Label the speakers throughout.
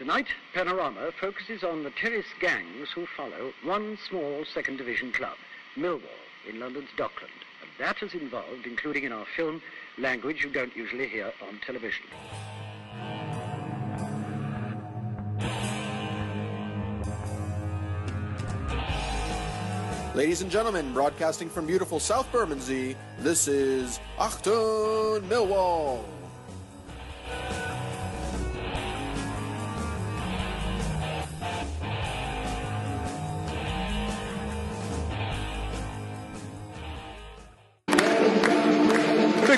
Speaker 1: Tonight, Panorama focuses on the terrace gangs who follow one small second division club, Millwall, in London's Dockland. And that has involved, including in our film, language you don't usually hear on television.
Speaker 2: Ladies and gentlemen, broadcasting from beautiful South Bermondsey, this is Achtung Millwall.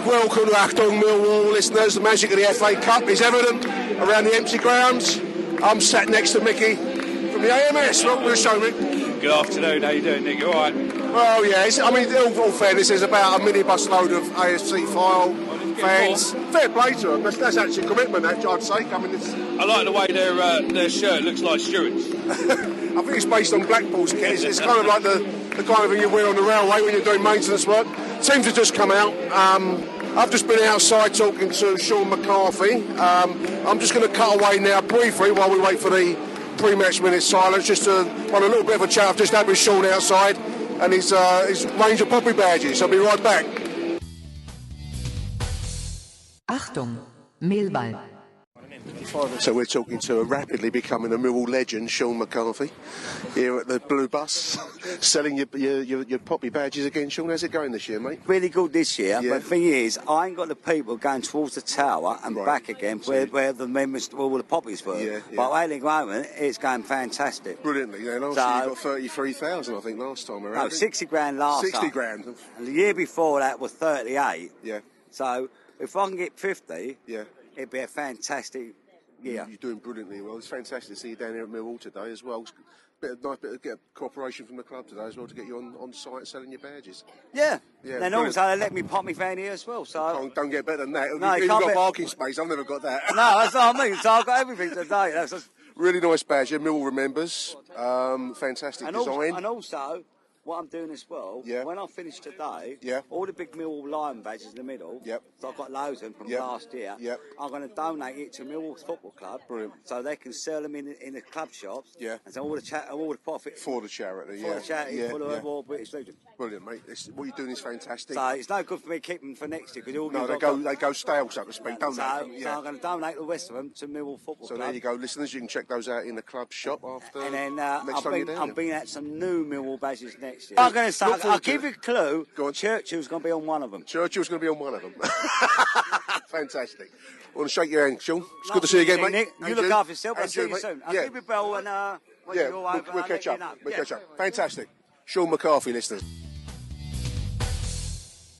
Speaker 2: Big welcome to Achtung Millwall listeners. The magic of the FA Cup is evident around the empty grounds. I'm sat next to Mickey from the AMS. Welcome to the show, Mick.
Speaker 3: Good afternoon. How you doing, Nick? You all right?
Speaker 2: Well, yeah, it's, I mean, in all, all fairness, there's about a minibus load of AFC Fylde fans. Fair play to them. That's, that's actually a commitment, actually, I'd say. I mean, it's,
Speaker 3: I like the way their uh, their shirt looks like Stewart's.
Speaker 2: I think it's based on Blackpool's kit. It's, it's kind of like the, the kind of thing you wear on the railway when you're doing maintenance work. Teams have just come out. Um, I've just been outside talking to Sean McCarthy. Um, I'm just going to cut away now briefly while we wait for the pre-match minute silence, just to run a little bit of a chat. I've just had with Sean outside and his, uh, his range of poppy badges. I'll be right back.
Speaker 4: Achtung, Mehlball.
Speaker 2: So we're talking to a rapidly becoming a Millwall legend, Sean McCarthy, here at the Blue Bus, selling your, your, your, your poppy badges again. Sean, how's it going this year, mate?
Speaker 5: really good this year.
Speaker 2: Yeah.
Speaker 5: But the thing is, I ain't got the people going towards the tower and
Speaker 2: Right.
Speaker 5: back again where, where the members, where all the poppies were.
Speaker 2: Yeah, yeah.
Speaker 5: But at the moment, it's going fantastic.
Speaker 2: Brilliantly. Yeah, last
Speaker 5: So-
Speaker 2: year you got 33,000, I think, last time around.
Speaker 5: No, 60 grand last
Speaker 2: 60
Speaker 5: time.
Speaker 2: grand.
Speaker 5: And the year before that was 38.
Speaker 2: Yeah,
Speaker 5: So if I can get 50,
Speaker 2: yeah.
Speaker 5: it'd be a fantastic year.
Speaker 2: You're doing brilliantly well. It's fantastic to see you down here at Millwall today as well. It's a bit of, nice bit of get cooperation from the club today as well to get you on, on site selling your badges.
Speaker 5: Yeah.
Speaker 2: Yeah, brilliant.
Speaker 5: also they let me pop me van here as well. So
Speaker 2: Don't, get better than that.
Speaker 5: No, you
Speaker 2: You've got
Speaker 5: bet-
Speaker 2: parking space. I've never got that.
Speaker 5: no, that's what I mean. So I've got everything today. That's just,
Speaker 2: Really nice badge. Yeah, Millwall remembers. Um, fantastic
Speaker 5: and,
Speaker 2: design.
Speaker 5: also, and also, what I'm doing as well,
Speaker 2: Yeah.
Speaker 5: when I finish today,
Speaker 2: Yeah.
Speaker 5: all the big Millwall Lion badges in the middle,
Speaker 2: Yep.
Speaker 5: so I've got loads of them from
Speaker 2: Yep.
Speaker 5: last year,
Speaker 2: Yep.
Speaker 5: I'm going to donate it to Millwall Football Club,
Speaker 2: Brilliant.
Speaker 5: so they can sell them in the, in the club shops,
Speaker 2: Yeah.
Speaker 5: and so all the, cha- all the profit
Speaker 2: for the charity,
Speaker 5: for
Speaker 2: yeah.
Speaker 5: the charity
Speaker 2: yeah,
Speaker 5: for the
Speaker 2: yeah.
Speaker 5: Royal British Legion.
Speaker 2: Brilliant, mate. It's, what you're doing is fantastic.
Speaker 5: So it's no good for me keeping them for next year because all
Speaker 2: no, they go,
Speaker 5: got-
Speaker 2: they go stale, so to speak, don't
Speaker 5: so,
Speaker 2: they?
Speaker 5: so I'm going to donate the rest of them to Millwall Football
Speaker 2: So
Speaker 5: Club.
Speaker 2: there you go, listeners. You can check those out in the club shop after.
Speaker 5: And then uh,
Speaker 2: next
Speaker 5: I've
Speaker 2: time
Speaker 5: been,
Speaker 2: you're down
Speaker 5: I'm bringing out some new Millwall badges next year. I'm going to say, I'll,
Speaker 2: forward to
Speaker 5: give you a clue.
Speaker 2: Go on.
Speaker 5: Churchill's going to be on one of them.
Speaker 2: Churchill's going to be on one of them. Fantastic. I want to shake your hand, Sean. It's good to see you again, mate.
Speaker 5: Nick,
Speaker 2: And
Speaker 5: you look after yourself. I'll see you
Speaker 2: mate.
Speaker 5: soon. I'll
Speaker 2: yeah,
Speaker 5: give you a bell and uh, when
Speaker 2: yeah,
Speaker 5: you're
Speaker 2: we'll,
Speaker 5: over,
Speaker 2: we'll catch up.
Speaker 5: you know.
Speaker 2: We'll
Speaker 5: Yeah.
Speaker 2: catch up. Fantastic. Sean McCarthy, listeners.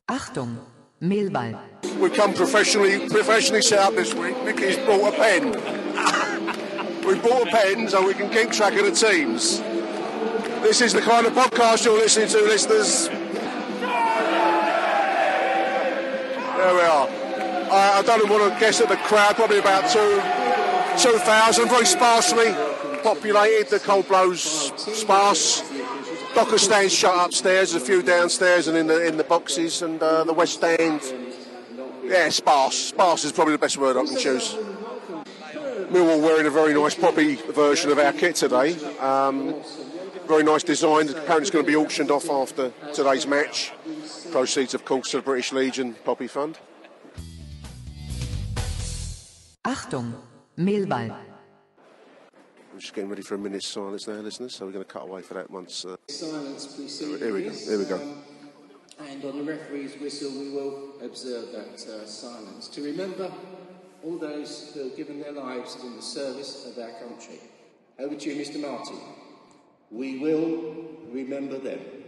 Speaker 4: Achtung, Mehlball.
Speaker 2: We've come professionally professionally set up this week. Mickey's brought a pen. we bought a pen so we can keep track of the teams. This is the kind of podcast you're listening to, listeners. There we are. I, I don't want to guess at the crowd, probably about two, 2,000, very sparsely populated. The cold blows sparse. Docker stands shut upstairs, a few downstairs and in the in the boxes, and uh, the West Stand yeah, sparse. Sparse is probably the best word I can choose. Millwall wearing a very nice poppy version of our kit today. Um, very nice design. Apparently it's going to be auctioned off after today's match. Proceeds, of course, to the British Legion Poppy Fund.
Speaker 4: Achtung, Mehlball.
Speaker 2: We're just getting ready for a minute's silence now, listeners, so we're going to cut away for that once. Uh,
Speaker 6: Silence preceding
Speaker 2: here we go. Here we go.
Speaker 6: um, and on the referee's whistle, we will observe that uh, silence to remember all those who have given their lives in the service of our country. Over to you, Mr. Martin. We will remember them.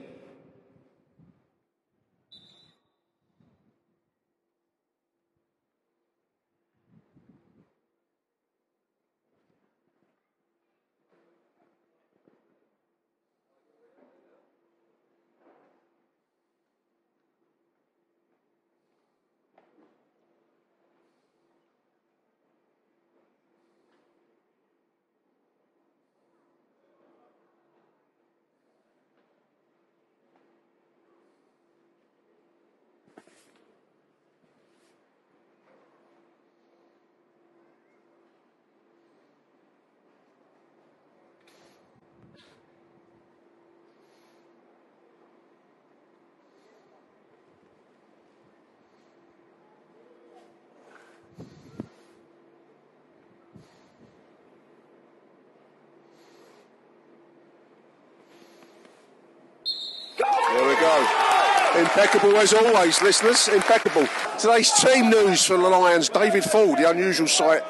Speaker 2: Go. Impeccable as always, listeners. Impeccable. Today's team news for the Lions. David Forde, the unusual sight.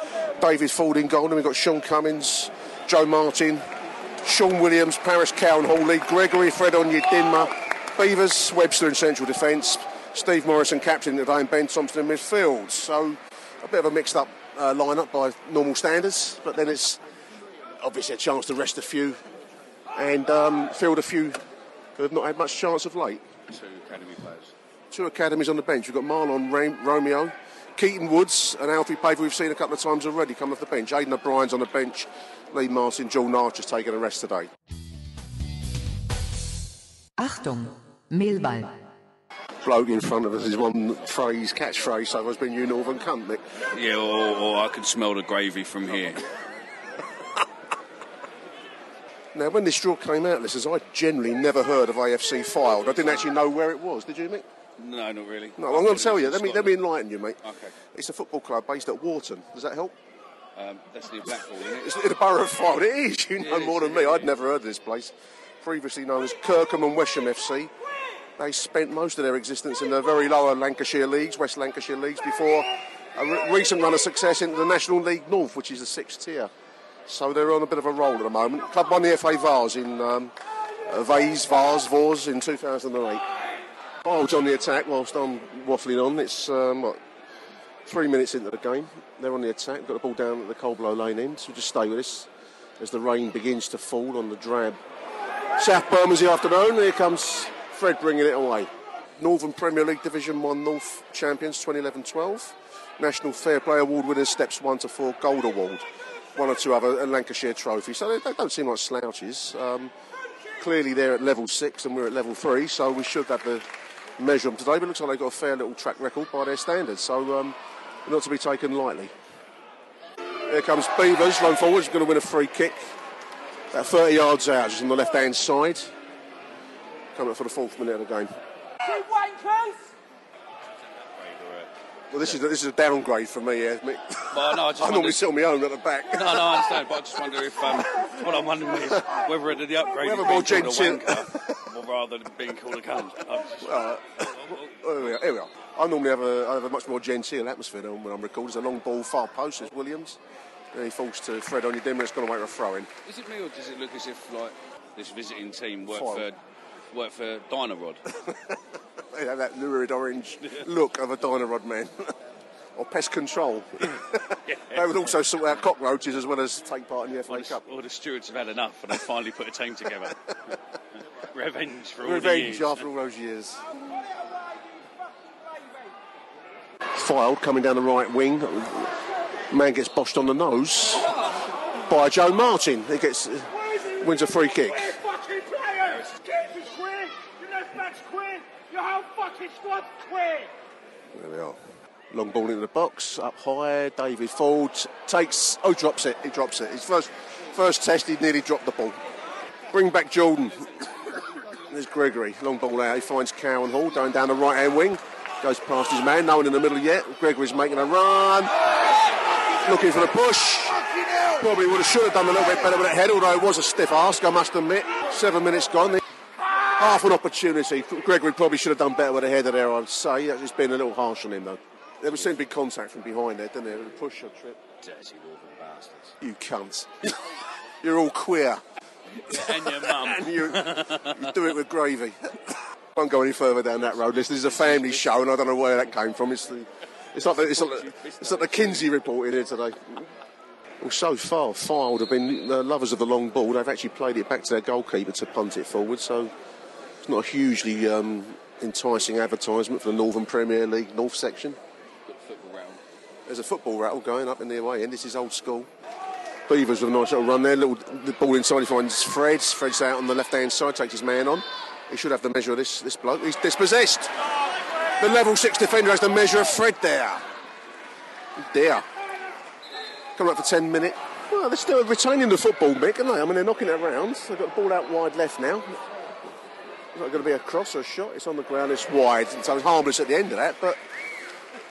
Speaker 2: David Forde in goal. And we've got Shaun Cummings, Joe Martin, Shaun Williams, Paris Cowan Hall Lee, Gregory, Fred Onyedinma, Beevers, Webster in central defence, Steve Morison captain today, and Ben Thompson in midfield. So a bit of a mixed up uh, lineup by normal standards, but then it's obviously a chance to rest a few and um, field a few who have not had much chance of late.
Speaker 7: Two academy players.
Speaker 2: Two academies on the bench. We've got Mahlon Ram- Romeo, Keaton Woods, and Alfie Pavey we've seen a couple of times already coming off the bench. Aiden O'Brien's on the bench. Lee Martin, Joel Archer's taking a rest today.
Speaker 4: Achtung, Mehlball.
Speaker 2: Bloke in front of us is one phrase, catchphrase, so has been you Northern cunt, Mick.
Speaker 7: Yeah, or, or I can smell the gravy from here.
Speaker 2: Now, when this draw came out, listeners, I generally never heard of AFC Fylde. I didn't actually know where it was. Did you, Mick?
Speaker 7: No, not really.
Speaker 2: No, I'm going to tell you. Let me, let me enlighten you, mate.
Speaker 7: Okay.
Speaker 2: It's a football club based at Warton. Does that help?
Speaker 7: Um, that's near Blackpool, isn't it?
Speaker 2: It's in the borough of Fylde. It is. You know
Speaker 7: is,
Speaker 2: more than me. I'd never heard of this place. Previously known as Kirkham and Wesham FC. They spent most of their existence in the very lower Lancashire leagues, West Lancashire leagues, before a re- recent run of success into the National League North, which is the sixth tier. So they're on a bit of a roll at the moment. Club won the FA Vars in um, uh, Vase, Vars, Vors in 2008. Wilds on the attack whilst I'm waffling on. It's um, what, three minutes into the game. They're on the attack. We've got the ball down at the Coldblow lane end. So just stay with us as the rain begins to fall on the drab South Bermondsey afternoon. Here comes Fred bringing it away. Northern Premier League Division 1 North champions 2011-12. National Fair Play Award winners steps 1 to 4 Gold Award. One or two other Lancashire trophies. So they, they don't seem like slouches. Um, clearly they're at level 6 and we're at level 3, so we should have the measure them today. But it looks like they've got a fair little track record by their standards. So um, not to be taken lightly. Here comes Beevers, run forward, he's going to win a free kick. About 30 yards out, just on the left hand side. Coming up for the fourth minute of the game. Well, this is a, this is a downgrade for me, yeah, Mick.
Speaker 7: Well, no, I just
Speaker 2: I normally sit on my own at the back.
Speaker 7: No, no, I understand, but I just wonder if um, what I'm wondering is whether it is the upgrade is
Speaker 2: more
Speaker 7: a
Speaker 2: genteel-
Speaker 7: rather than being called a cunt.
Speaker 2: Uh, here, we are, here we are. I normally have a, I have a much more genteel atmosphere than when I'm recording. It's a long ball, far post. It's Williams. And he falls to Fred Onyedinma. It's gone away for a throw in.
Speaker 7: Is it me or does it look as if like this visiting team work
Speaker 2: Fine.
Speaker 7: for work for Dyno-Rod?
Speaker 2: They have that lurid orange look of a Dyno-Rod man. or pest control. they would also sort out cockroaches as well as take part in the FA
Speaker 7: Or the,
Speaker 2: Cup.
Speaker 7: or the stewards have had enough and they finally put a team together. Revenge for all
Speaker 2: Revenge
Speaker 7: years.
Speaker 2: after all those years. Fylde coming down the right wing. Man gets boshed on the nose by Joe Martin. He gets wins a free kick.
Speaker 8: fucking players! Keep is quit! Your left back's quit! Your whole fucking squad's quit!
Speaker 2: There we are. Long ball into the box, up high. David Forde takes. Oh, drops it. He drops it. His first first test, he nearly dropped the ball. Bring back Jordan. There's Gregory. Long ball out. He finds Cowan Hall going down the right hand wing. Goes past his man. No one in the middle yet. Gregory's making a run. looking for the push. Probably would have should have done a little bit better with that head, although it was a stiff ask, I must admit. Seven minutes gone. Half an opportunity. Gregory probably should have done better with the header there, I'd say. It's been a little harsh on him, though. There was seemed to be contact from behind there, didn't there? A push or trip.
Speaker 7: Dirty northern bastards.
Speaker 2: You cunts. You're all queer.
Speaker 7: And your mum.
Speaker 2: and you, you do it with gravy. I Won't go any further down that road. This, this is a family show, and I don't know where that came from. It's the, it's like the, it's like the, it's like the Kinsey report in here today. Well, so far, Fylde have been the lovers of the long ball. They've actually played it back to their goalkeeper to punt it forward, so it's not a hugely um, enticing advertisement for the Northern Premier League North section. There's a football rattle going up in the away end. This is old school. Beevers with a nice little run there. Little the ball inside. He finds Fred. Fred's out on the left hand side. Takes his man on. He should have the measure of this this bloke. He's dispossessed. The level six defender has the measure of Fred there. Dear. Coming up for ten minutes. Well, they're still retaining the football, Mick, aren't they? I mean, they're knocking it around. They've got the ball out wide left now. It's not going to be a cross or a shot. It's on the ground. It's wide. So it's harmless at the end of that, but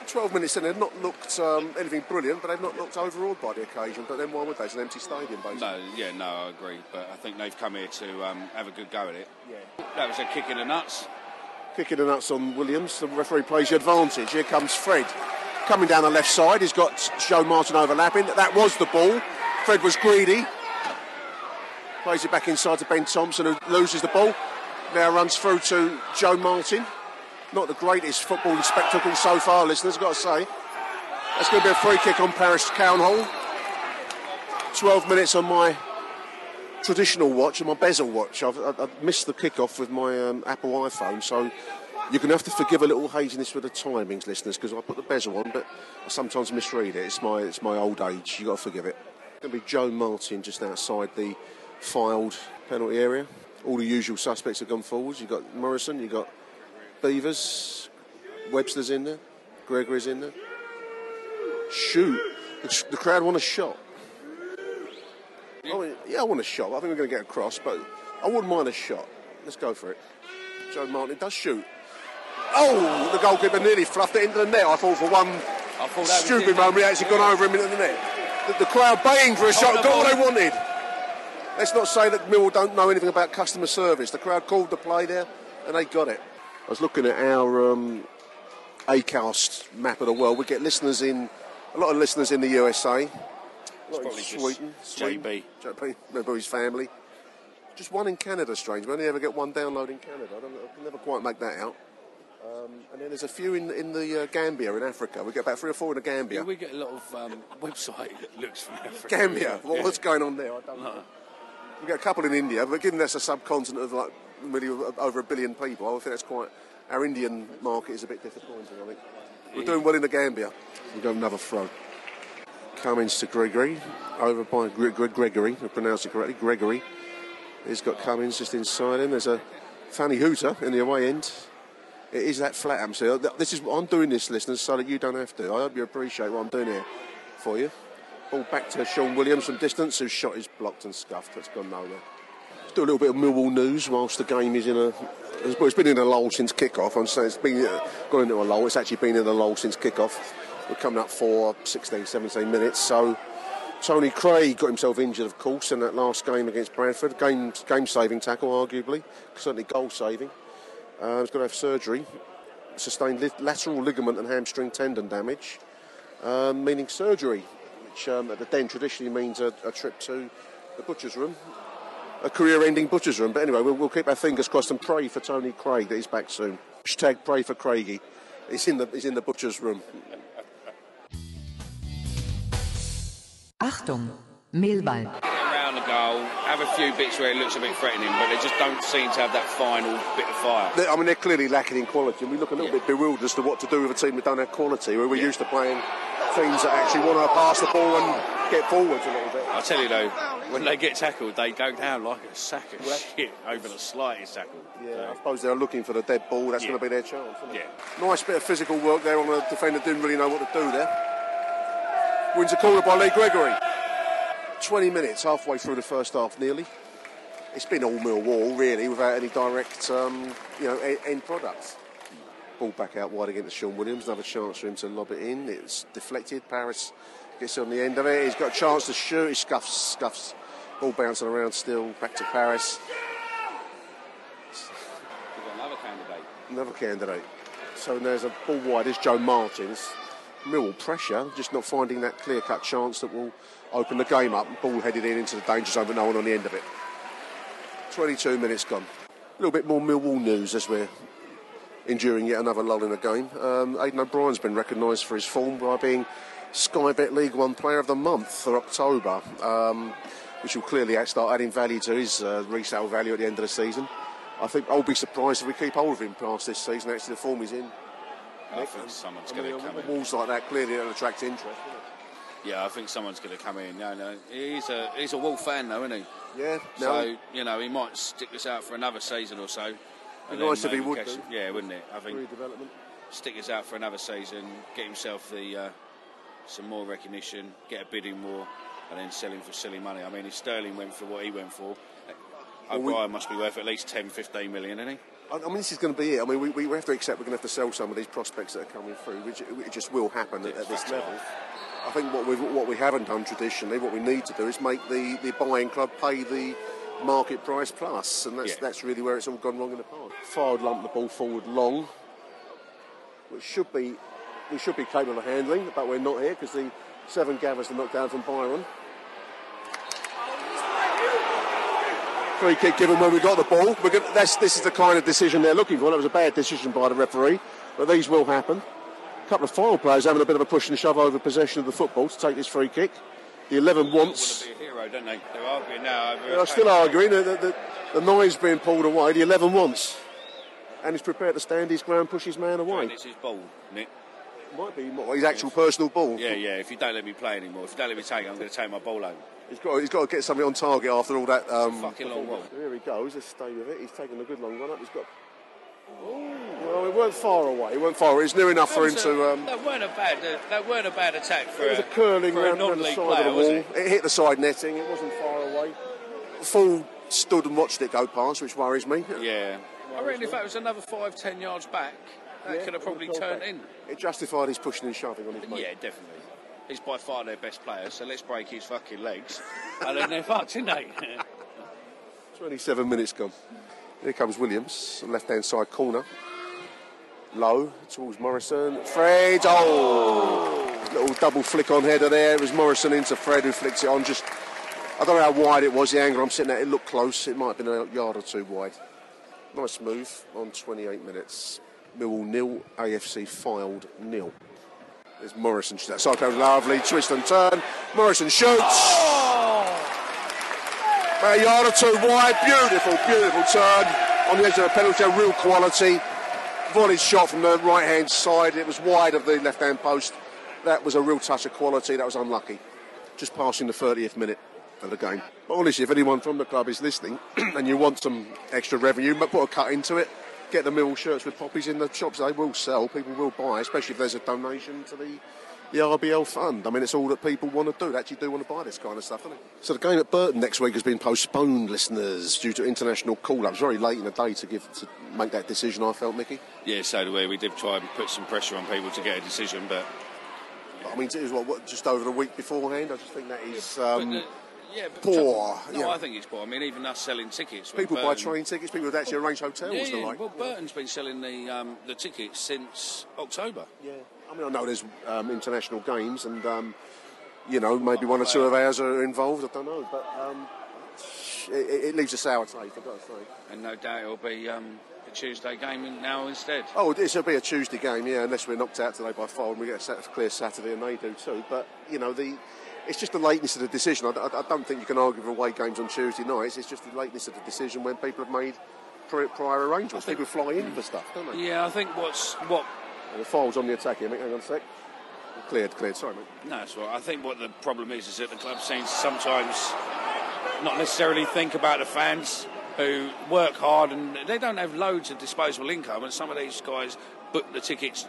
Speaker 2: 12 minutes in, they've not looked um, anything brilliant, but they've not looked overawed by the occasion. But then why would they? It's an empty stadium, basically.
Speaker 3: No, yeah, no, I agree. But I think they've come here to um, have a good go at it. Yeah. That was a kick in the nuts.
Speaker 2: Kicking in the nuts on Williams. The referee plays the advantage. Here comes Fred. Coming down the left side, he's got Joe Martin overlapping. That was the ball. Fred was greedy. Plays it back inside to Ben Thompson, who loses the ball. Now runs through to Joe Martin. Not the greatest footballing spectacle so far, listeners, I've got to say. That's going to be a free kick on Paris Cowan Hall. 12 minutes on my traditional watch, on my bezel watch. I've, I've missed the kick-off with my um, Apple iPhone, so you're going to have to forgive a little haziness with the timings, listeners, because I put the bezel on, but I sometimes misread it. It's my, it's my old age. You've got to forgive it. It's going to be Joe Martin just outside the Fylde penalty area. All the usual suspects have gone forwards. You've got Morison, you've got Beevers, Webster's in there, Gregory's in there. Shoot, the, the crowd want a shot. I mean, yeah, I want a shot. I think we're going to get across, but I wouldn't mind a shot. Let's go for it. Joe Martin does shoot. Oh, the goalkeeper nearly fluffed it into the net. I thought for one stupid moment, he actually gone over him into the net. The, the crowd baying for a shot, got what they wanted. Let's not say that Millwall don't know anything about customer service. The crowd called the play there, and they got it. I was looking at our um, ACAST map of the world. We get listeners in, a lot of listeners in the USA. A lot in
Speaker 3: probably just
Speaker 2: Sweden, Sweden,
Speaker 3: JB.
Speaker 2: JB, remember his family. Just one in Canada, strange. We only ever get one download in Canada. I, don't, I can never quite make that out. Um, and then there's a few in, in the uh, Gambia in Africa. We get about three or four in the Gambia.
Speaker 3: Yeah, we get a lot of um, website looks from Africa.
Speaker 2: Gambia. What,
Speaker 3: Yeah.
Speaker 2: What's going on there? I don't know. We get a couple in India, but given that's a subcontinent of like really over a billion people, I think that's quite. Our Indian market is a bit disappointing. I think we're doing well in the Gambia. We've got another throw. Cummings to Gregory, over by Gre- Gre- Gregory. I pronounced it correctly. Gregory. He's got Cummings just inside him. There's a Fanny hooter in the away end. It is that flat I'm Th- This is I'm doing this, listeners, so that you don't have to. I hope you appreciate what I'm doing here for you. Ball back to Shaun Williams from distance, whose shot is blocked and scuffed. That's gone nowhere. Let's do a little bit of Millwall news whilst the game is in a. Well, it's been in a lull since kick-off. I'm saying it's been uh, gone into a lull. It's actually been in a lull since kick-off. We're coming up for 16, 17 minutes. So Tony Craig got himself injured, of course, in that last game against Bradford. Game game-saving tackle, arguably, certainly goal-saving. Uh, he's going to have surgery. Sustained lateral ligament and hamstring tendon damage, um, meaning surgery, which um, at the Den traditionally means a, a trip to the butcher's room, a career-ending butcher's room. But anyway, we'll, we'll keep our fingers crossed and pray for Tony Craig that he's back soon. Hashtag pray for Craigie. He's in the he's in the butcher's room.
Speaker 4: Achtung, Mehlball.
Speaker 3: Around the goal, have a few bits where it looks a bit threatening, but they just don't seem to have that final bit of fire.
Speaker 2: They- I mean, they're clearly lacking in quality, and we look a little bit bewildered as to what to do with a team that don't have quality. Where we're used to playing teams that actually want to pass the ball and get forwards a little bit.
Speaker 3: I tell you though, when they get tackled, they go down like a sack of shit over the slightest tackle.
Speaker 2: Yeah, I suppose they're looking for the dead ball. That's going to be their chance. isn't it?
Speaker 3: Yeah.
Speaker 2: Nice bit of physical work there on a defender. Didn't really know what to do there. Wins a corner by Lee Gregory. 20 minutes, halfway through the first half, nearly. It's been all Millwall, really, without any direct, um, you know, end products. Ball back out wide against Shaun Williams. Another chance for him to lob it in. It's deflected. Paris Gets on the end of it. He's got a chance to shoot. He scuffs, scuffs. Ball bouncing around still. Back to Paris.
Speaker 3: Another candidate.
Speaker 2: Another candidate. So there's a ball wide. There's Joe Martins. Millwall pressure, just not finding that clear cut chance that will open the game up. Ball headed in into the danger zone, but no one on the end of it. 22 minutes gone. A little bit more Millwall news as we're enduring yet another lull in the game. Um, Aiden O'Brien's been recognised for his form by being Sky Bet League One Player of the Month for October, um, which will clearly start adding value to his uh, resale value at the end of the season. I think I'll be surprised if we keep hold of him past this season. Actually, the form he's in.
Speaker 3: I think someone's going to come in.
Speaker 2: walls like that clearly don't attract interest.
Speaker 3: Yeah, I think someone's going to come in. No, no, he's a he's a Wolf fan though, isn't he?
Speaker 2: Yeah.
Speaker 3: So you know he might stick this out for another season or so. Then
Speaker 2: nice if he would do.
Speaker 3: Yeah, wouldn't it? I think stick this out for another season, get himself the uh, some more recognition, get a bidding war, and then sell him for silly money. I mean, if Sterling went for what he went for,
Speaker 2: Well, we-
Speaker 3: O'Brien must be worth at least 10, 15 million, isn't he?
Speaker 2: I I mean, this is going to be it. I mean, we, we have to accept we're going to have to sell some of these prospects that are coming through, which it just will happen at, at this level. I think what we what we haven't done traditionally, what we need to do is make the, the buying club pay the market price plus, and that's
Speaker 3: Yeah.
Speaker 2: that's really where it's all gone wrong in the past. Forward lump the ball forward long, which should be we should be capable of handling, but we're not here because the seven gathers the knockdown from Byron. Free kick given when we got the ball. We're gonna, that's, this is the kind of decision they're looking for. That was a bad decision by the referee, but these will happen. A couple of final players having a bit of a push and shove over possession of the football to take this free kick. The 11 wants.
Speaker 3: Hero, they? They're arguing now.
Speaker 2: They're still arguing. The, the, the, nine's being pulled away. The 11 wants. And he's prepared to stand his ground, push his man away.
Speaker 3: It's his ball, Nick.
Speaker 2: Might be more, his actual personal ball.
Speaker 3: Yeah, yeah. If you don't let me play anymore, if you don't let me take it, I'm going to take my ball home.
Speaker 2: He's got, he's got to get something on target after all that. Um,
Speaker 3: Fucking long ball.
Speaker 2: Here he goes. Let's stay with it. He's taking a good long run up. He's got. Well, it weren't far away. It weren't far away. It's near enough for him
Speaker 3: That was
Speaker 2: to. Um,
Speaker 3: that weren't a bad. uh, That weren't a bad attack for
Speaker 2: it was
Speaker 3: a,
Speaker 2: a curling
Speaker 3: for a
Speaker 2: round, round the side
Speaker 3: player,
Speaker 2: of the wall.
Speaker 3: it?
Speaker 2: It hit the side netting. It wasn't far away. Full stood and watched it go past, which worries me.
Speaker 3: Yeah. I reckon if that was another five, ten yards back, that
Speaker 2: Yeah,
Speaker 3: could have probably
Speaker 2: it would have
Speaker 3: turned
Speaker 2: gone
Speaker 3: in.
Speaker 2: It justified his pushing and shoving on his mate.
Speaker 3: Yeah, definitely. He's by far their best player, so let's break his fucking legs. and then they're fucked, aren't they?
Speaker 2: 27 minutes gone. Here comes Williams, left hand side corner. Low towards Morison. Fred, oh! Little double flick on header there. It was Morison into Fred who flicked it on. Just, I don't know how wide it was, the angle I'm sitting at. It looked close. It might have been a yard or two wide. Nice move on 28 minutes. Millwall nil, AFC Fylde nil. There's Morison. Side goes lovely. Twist and turn. Morison shoots. About a yard or two wide. Beautiful, beautiful turn on the edge of the penalty. Real quality. Volley shot from the right hand side. It was wide of the left hand post. That was a real touch of quality. That was unlucky. Just passing the 30th minute of the game. But honestly, if anyone from the club is listening and you want some extra revenue, but put a cut into it, get the mill shirts with poppies in the shops. They will sell. People will buy, especially if there's a donation to the the RBL fund. I mean, it's all that people want to do. They actually do want to buy this kind of stuff, don't they? So the game at Burton next week has been postponed, listeners, due to international call-ups. Very late in the day to give to make that decision. I felt, Mickey.
Speaker 3: yeah, so do we. We did try and put some pressure on people to get a decision, but.
Speaker 2: I mean, it was what, what just over a week beforehand. I just think that is um,
Speaker 3: but, uh, yeah, but
Speaker 2: poor.
Speaker 3: No,
Speaker 2: yeah.
Speaker 3: I think it's poor. I mean, even us selling tickets. when
Speaker 2: people buy train tickets. People would actually arrange hotels.
Speaker 3: Yeah,
Speaker 2: the
Speaker 3: yeah.
Speaker 2: like.
Speaker 3: Well, Burton's been selling the um, the tickets since October.
Speaker 2: Yeah. I mean, I know there's um, international games, and um, you know maybe one or two of ours are involved. I don't know, but um, it, it leaves a sour taste. I've got to say.
Speaker 3: And no doubt it'll be um, a Tuesday game now instead.
Speaker 2: Oh, will be a Tuesday game, yeah, unless we're knocked out today by four and we get a clear Saturday, and they do too. But you know, the it's just the lateness of the decision. I, I- I don't think you can argue for away games on Tuesday nights. It's just the lateness of the decision when people have made prior arrangements. People fly in for stuff, don't they?
Speaker 3: Yeah, I think what's what.
Speaker 2: And the Fylde's on the attack here, mate. Hang on a sec. Cleared, cleared. Sorry, mate.
Speaker 3: No, that's right. I think what the problem is is that the club seems sometimes not necessarily think about the fans who work hard and they don't have loads of disposable income, and some of these guys book the tickets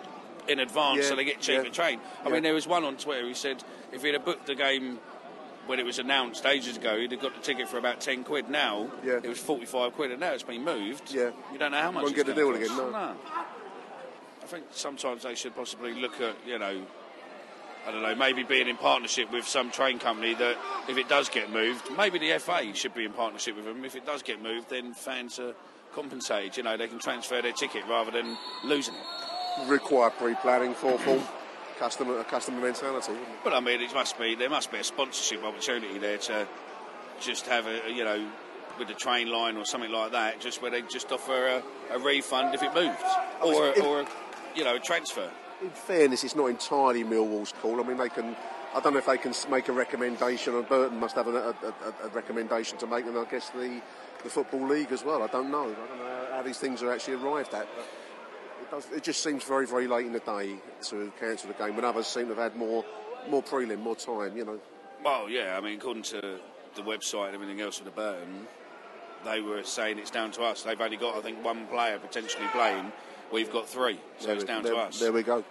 Speaker 3: in advance
Speaker 2: Yeah,
Speaker 3: so they get cheaper
Speaker 2: yeah,
Speaker 3: train. I
Speaker 2: yeah.
Speaker 3: mean, there was one on Twitter who said if he'd have booked the game when it was announced ages ago, he'd have got the ticket for about 10 quid. Now,
Speaker 2: Yeah.
Speaker 3: it was 45 quid, and now it's been moved.
Speaker 2: Yeah.
Speaker 3: You don't know how much
Speaker 2: Won't get the deal
Speaker 3: cost.
Speaker 2: again, no.
Speaker 3: I think sometimes they should possibly look at, you know, I don't know, maybe being in partnership with some train company that if it does get moved, maybe the FA should be in partnership with them. If it does get moved, then fans are compensated. You know, they can transfer their ticket rather than losing it.
Speaker 2: Require pre-planning for form, customer customer mentality.
Speaker 3: But I mean, it must be there must be a sponsorship opportunity there to just have a you know with the train line or something like that, just where they just offer a, a refund if it moves, or or you know a transfer.
Speaker 2: In fairness, it's not entirely Millwall's call. I mean, they can. I don't know if they can make a recommendation, or Burton must have a, a, a, a recommendation to make, and I guess the, the Football League as well. I don't know. I don't know how, these things are actually arrived at. But it, does, it just seems very, very late in the day to cancel the game when others seem to have had more, more prelim, more time. You know.
Speaker 3: Well, yeah, I mean, according to the website and everything else with the Burton, they were saying it's down to us. They've only got, I think, one player potentially playing. We've got three, so
Speaker 2: There
Speaker 3: it's
Speaker 2: we-
Speaker 3: down
Speaker 2: there,
Speaker 3: to us.
Speaker 2: There we go.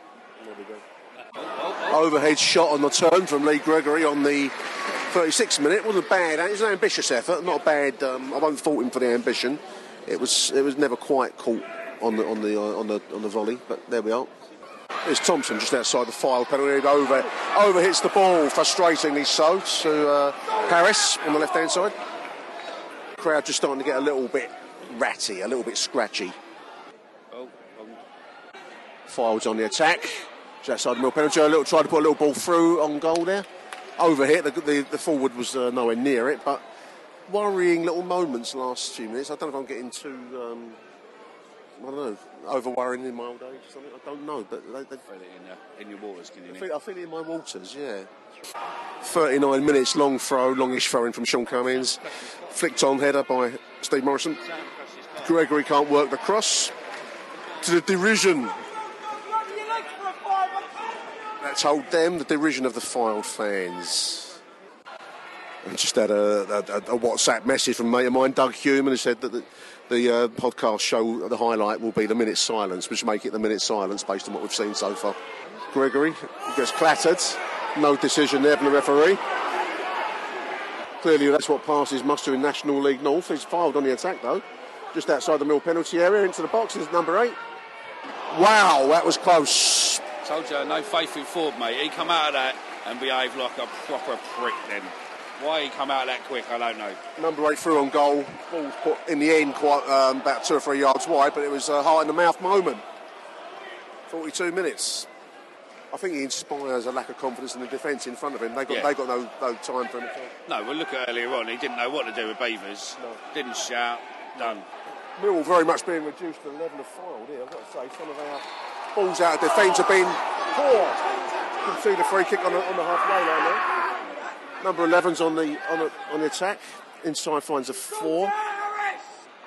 Speaker 2: There we go. Overhead shot on the turn from Lee Gregory on the 36th minute. It wasn't bad. It was an ambitious effort. Not a bad. Um, I won't fault him for the ambition. It was. It was never quite caught on the on the uh, on the on the volley. But there we are. It's Thompson just outside the Fylde penalty. Over over hits the ball, frustratingly so, to uh, Harris on the left hand side. Crowd just starting to get a little bit ratty, a little bit scratchy. Fylde's on the attack. The middle penalty. A little try to put a little ball through on goal there. Over hit. The, the, the forward was uh, nowhere near it, but worrying little moments last few minutes. I don't know if I'm getting too. Um, I don't know. Over worrying in my old age or something. I don't know, but they, they,
Speaker 3: feel it in your, in your waters, can you?
Speaker 2: I feel, I feel it in my waters. Yeah. 39 minutes long throw, longish throwing from Shaun Cummings. Flicked on header by Steve Morison. Gregory can't work the cross. To the derision. That told them the derision of the Fylde fans. I just had a, a, a WhatsApp message from a mate of mine, Doug Human, who said that the, the uh, podcast show, the highlight will be the minute silence, which make it the minute silence based on what we've seen so far. Gregory gets clattered. No decision there from the referee. Clearly, that's what passes muster in National League North. He's Fylde on the attack, though. Just outside the middle penalty area, into the box is number eight. Wow, that was close.
Speaker 3: Told you, no faith in Forde, mate. He come out of that and behaved like a proper prick then. Why he come out that quick, I don't know.
Speaker 2: Number eight through on goal. Ball's put in the end quite um, about two or three yards wide, but it was a heart in the mouth moment. 42 minutes. I think he inspires a lack of confidence in the defence in front of him. They got
Speaker 3: Yeah.
Speaker 2: they got no, no time for him.
Speaker 3: No, we'll look at earlier on. He didn't know what to do with Beevers. Didn't shout. Done.
Speaker 2: Millwall very much being reduced to the level of Fylde here. I've got to say, some of our balls out of defence have been poor. You can see the free kick on the, on the halfway line there. Number 11's on the, on the on the attack. Inside finds a four.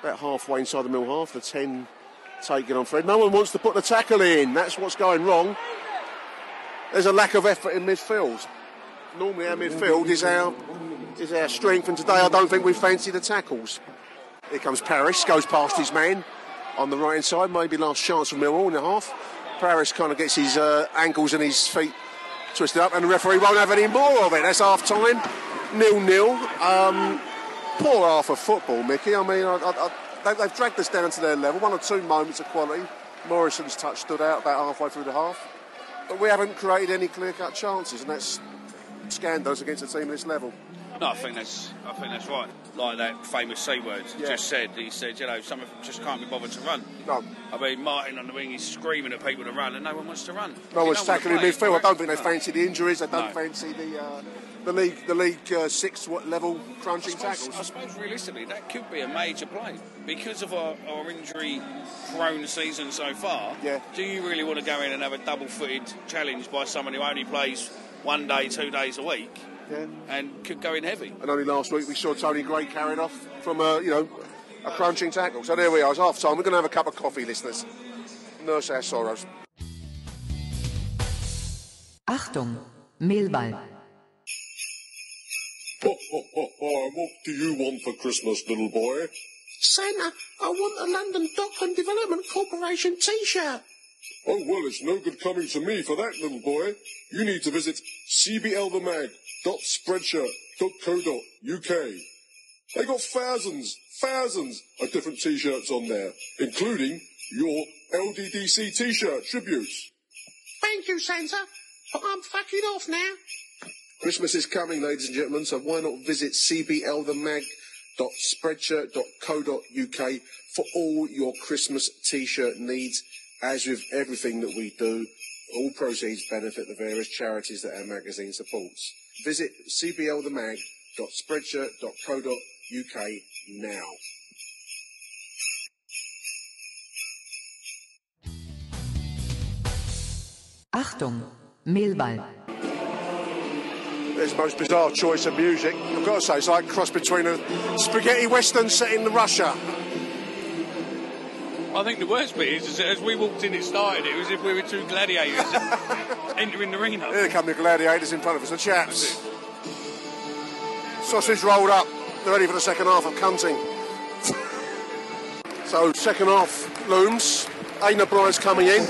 Speaker 2: About halfway inside the mill half. The 10 taken on Fred. No one wants to put the tackle in. That's what's going wrong. There's a lack of effort in midfield. Normally our midfield is our is our strength, and today I don't think we fancy the tackles. Here comes Paris, goes past his man on the right hand side. Maybe last chance for Millwall in the half. Paris kind of gets his uh, ankles and his feet twisted up, and the referee won't have any more of it. That's half time, nil nil. Um, poor half of football, Mickey. I mean, I, I, they, they've dragged us down to their level. One or two moments of quality. Morison's touch stood out about halfway through the half, but we haven't created any clear-cut chances, and that's scandalous against a team at this level.
Speaker 3: No, I think that's I think that's right. Like that famous C word
Speaker 2: Yeah.
Speaker 3: just said. He said, you know, some of them just can't be bothered to run.
Speaker 2: No.
Speaker 3: I mean, Martin on the wing, is screaming at people to run, and no one wants to run.
Speaker 2: No one's tackling midfield. I don't think they fancy the injuries. They don't
Speaker 3: No.
Speaker 2: fancy the uh, the league the league uh, six what level
Speaker 3: I
Speaker 2: crunching
Speaker 3: suppose,
Speaker 2: tackles.
Speaker 3: I suppose realistically that could be a major play because of our, our injury prone season so far.
Speaker 2: Yeah.
Speaker 3: Do you really want to go in and have a double footed challenge by someone who only plays one day, two days a week
Speaker 2: Yeah.
Speaker 3: and could go in heavy?
Speaker 2: And only last week we saw Tony Craig carried off from a you know a crunching tackle. So there we are. It's half time. We're going to have a cup of coffee, listeners. Nurse our sorrows.
Speaker 4: Achtung, Mehlball.
Speaker 9: Ho, ho, ho, ho, what do you want for Christmas, little boy?
Speaker 2: Santa, I want a London Dockland Development Corporation T-shirt.
Speaker 9: Oh, well, it's no good coming to me for that, little boy. You need to visit cblthemag.spreadshirt.co.uk. They got thousands, thousands of different T-shirts on there, including your LDDC T-shirt tributes.
Speaker 2: Thank you, Santa. But I'm fucking off now.
Speaker 9: Christmas is coming, ladies and gentlemen, so why not visit cblthemag.spreadshirt.co.uk for all your Christmas t-shirt needs. As with everything that we do, all proceeds benefit the various charities that our magazine supports. Visit cblthemag.spreadshirt.co.uk now.
Speaker 4: Achtung, Mehlball.
Speaker 2: There's the most bizarre choice of music. I've got to say, it's like a cross between a spaghetti western set in Russia.
Speaker 3: I think the worst bit is, is that as we walked in, it started. It was as if we were two gladiators entering the arena.
Speaker 2: Here come the gladiators in front of us, the chaps. Sausage rolled up. They're ready for the second half of cunting. so, second half looms. Aiden O'Brien's coming in.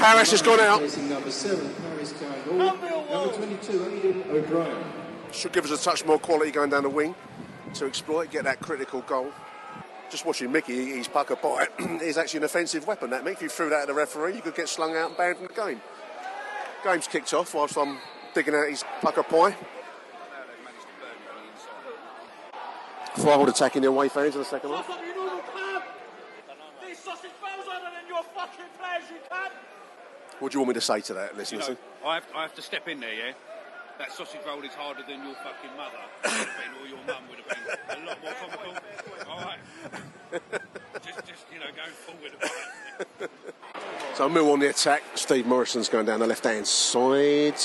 Speaker 2: Harris has gone out.
Speaker 6: Number seven, Paris Campbell. Number 22, Aiden O'Brien.
Speaker 2: Should give us a touch more quality going down the wing to exploit, get that critical goal. Just watching Mickey, he's Pukka pie, is actually an offensive weapon, that Mick. If you threw that at the referee, you could get slung out and banned from the game. Game's kicked off whilst I'm digging out his Pukka pie. Forward attacking the away fans in the second half.
Speaker 8: Shut up, you noodle club! These sausage rolls harder than your fucking players, you cunt!
Speaker 2: What do you want me to say to that,
Speaker 3: You
Speaker 2: listeners?
Speaker 3: know, I have, I have to step in there, yeah? That sausage roll is harder than your fucking mother would have been, or your mum would have been. A lot more comical. Know, going forward.
Speaker 2: So Mill on the attack. Steve Morison's going down the left hand side.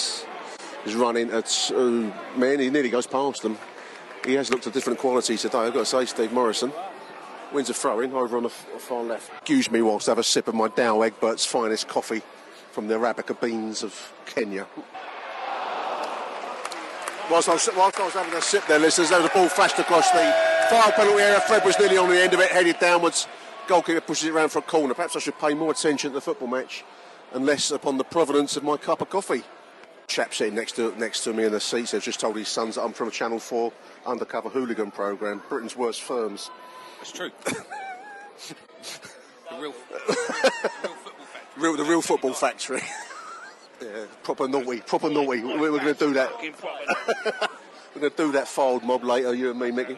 Speaker 2: He's running at uh, man. He nearly goes past them. He has looked a different quality today. I've got to say, Steve Morison wins a throw in over on the far left. Excuse me whilst I have a sip of my Douwe Egberts finest coffee from the Arabica beans of Kenya. Whilst I, was, whilst I was having a sip there, listeners, there was a ball flashed across the far penalty area. Fred was nearly on the end of it, headed downwards. Goalkeeper pushes it round for a corner. Perhaps I should pay more attention to the football match and less upon the provenance of my cup of coffee. Chap sitting next to next to me in the seats has just told his sons that I'm from a Channel 4 undercover hooligan programme, Britain's Worst Firms.
Speaker 3: It's true. the real,
Speaker 2: Real, the real football factory. yeah, proper naughty, proper naughty. We- We're going to do that. We're going to do that fold mob later, you and me, Mickey.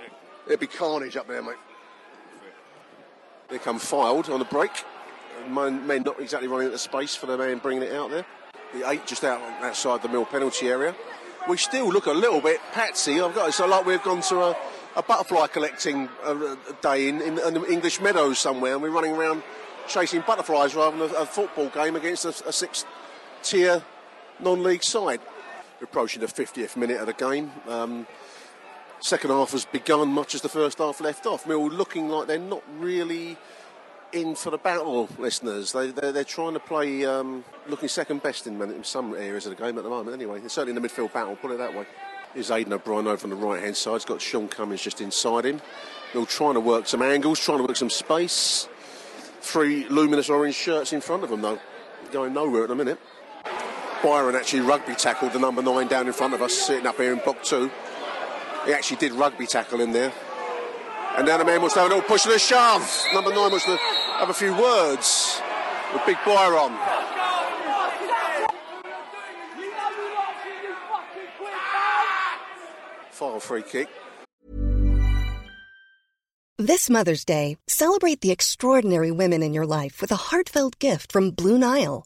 Speaker 2: It'd be carnage up there, mate. They come Fylde on the break. Men, not exactly running at the space for the man bringing it out there. The eight just out outside the mill penalty area. We still look a little bit patsy. I've got it. So like we've gone to a, a butterfly collecting uh, day in, in, in English meadows somewhere, and we're running around chasing butterflies rather than a, a football game against a, a six-tier non-league side. We're approaching the 50th minute of the game. Um, second half has begun much as the first half left off. Mill looking like they're not really in for the battle, listeners. They, they're, they're trying to play um, looking second best in, in some areas of the game at the moment. Anyway, they're certainly in the midfield battle, put it that way. Here's Aiden O'Brien over on the right hand side. He's got Shaun Cummings just inside him. Mill trying to work some angles, trying to work some space. Three luminous orange shirts in front of them, though. Going nowhere at the minute. Byron actually rugby tackled the number nine down in front of us, sitting up here in block two. He actually did rugby tackle in there. And now the man wants to have a little push and a shove. Number nine wants to have a few words with Big Byron. Final free kick.
Speaker 10: This Mother's Day, celebrate the extraordinary women in your life with a heartfelt gift from Blue Nile.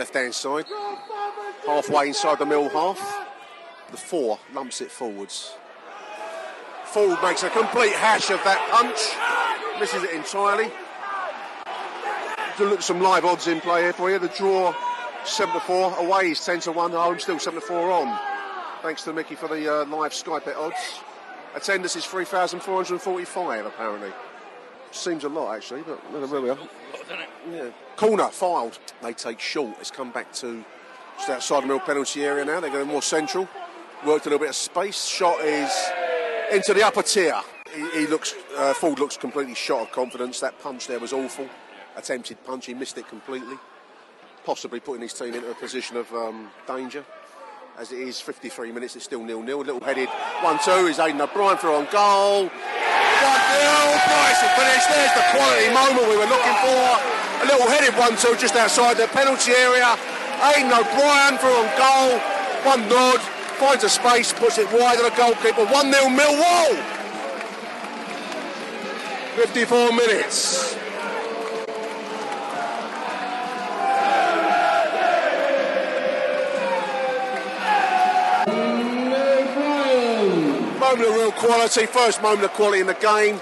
Speaker 2: Left hand side. Halfway inside the middle half. The four lumps it forwards. Forde makes a complete hash of that punch. Misses it entirely. To look some live odds in play here for you. The draw 7 to 4, away is 10 to 1, home still 7 to 4 on. Thanks to Mickey for the uh, live Skype odds. Attendance is 3,445 apparently. Seems a lot actually, but there we are. Yeah. Corner Fylde. They take short. It's come back to just outside the middle penalty area now. They're going more central. Worked a little bit of space. Shot is into the upper tier. He, he looks, uh, Forde looks completely shot of confidence. That punch there was awful. Attempted punch, he missed it completely. Possibly putting his team into a position of um, danger. As it is 53 minutes, it's still nil nil. Little headed 1 2 is Aiden O'Brien for on goal. 1 0, Bryce finish. There's the quality moment we were looking for. A little headed 1 2 just outside the penalty area. Aiden O'Brien for on goal. One nod, finds a space, puts it wide of the goalkeeper. 1 0 Millwall. 54 minutes. Moment of real quality, first moment of quality in the game.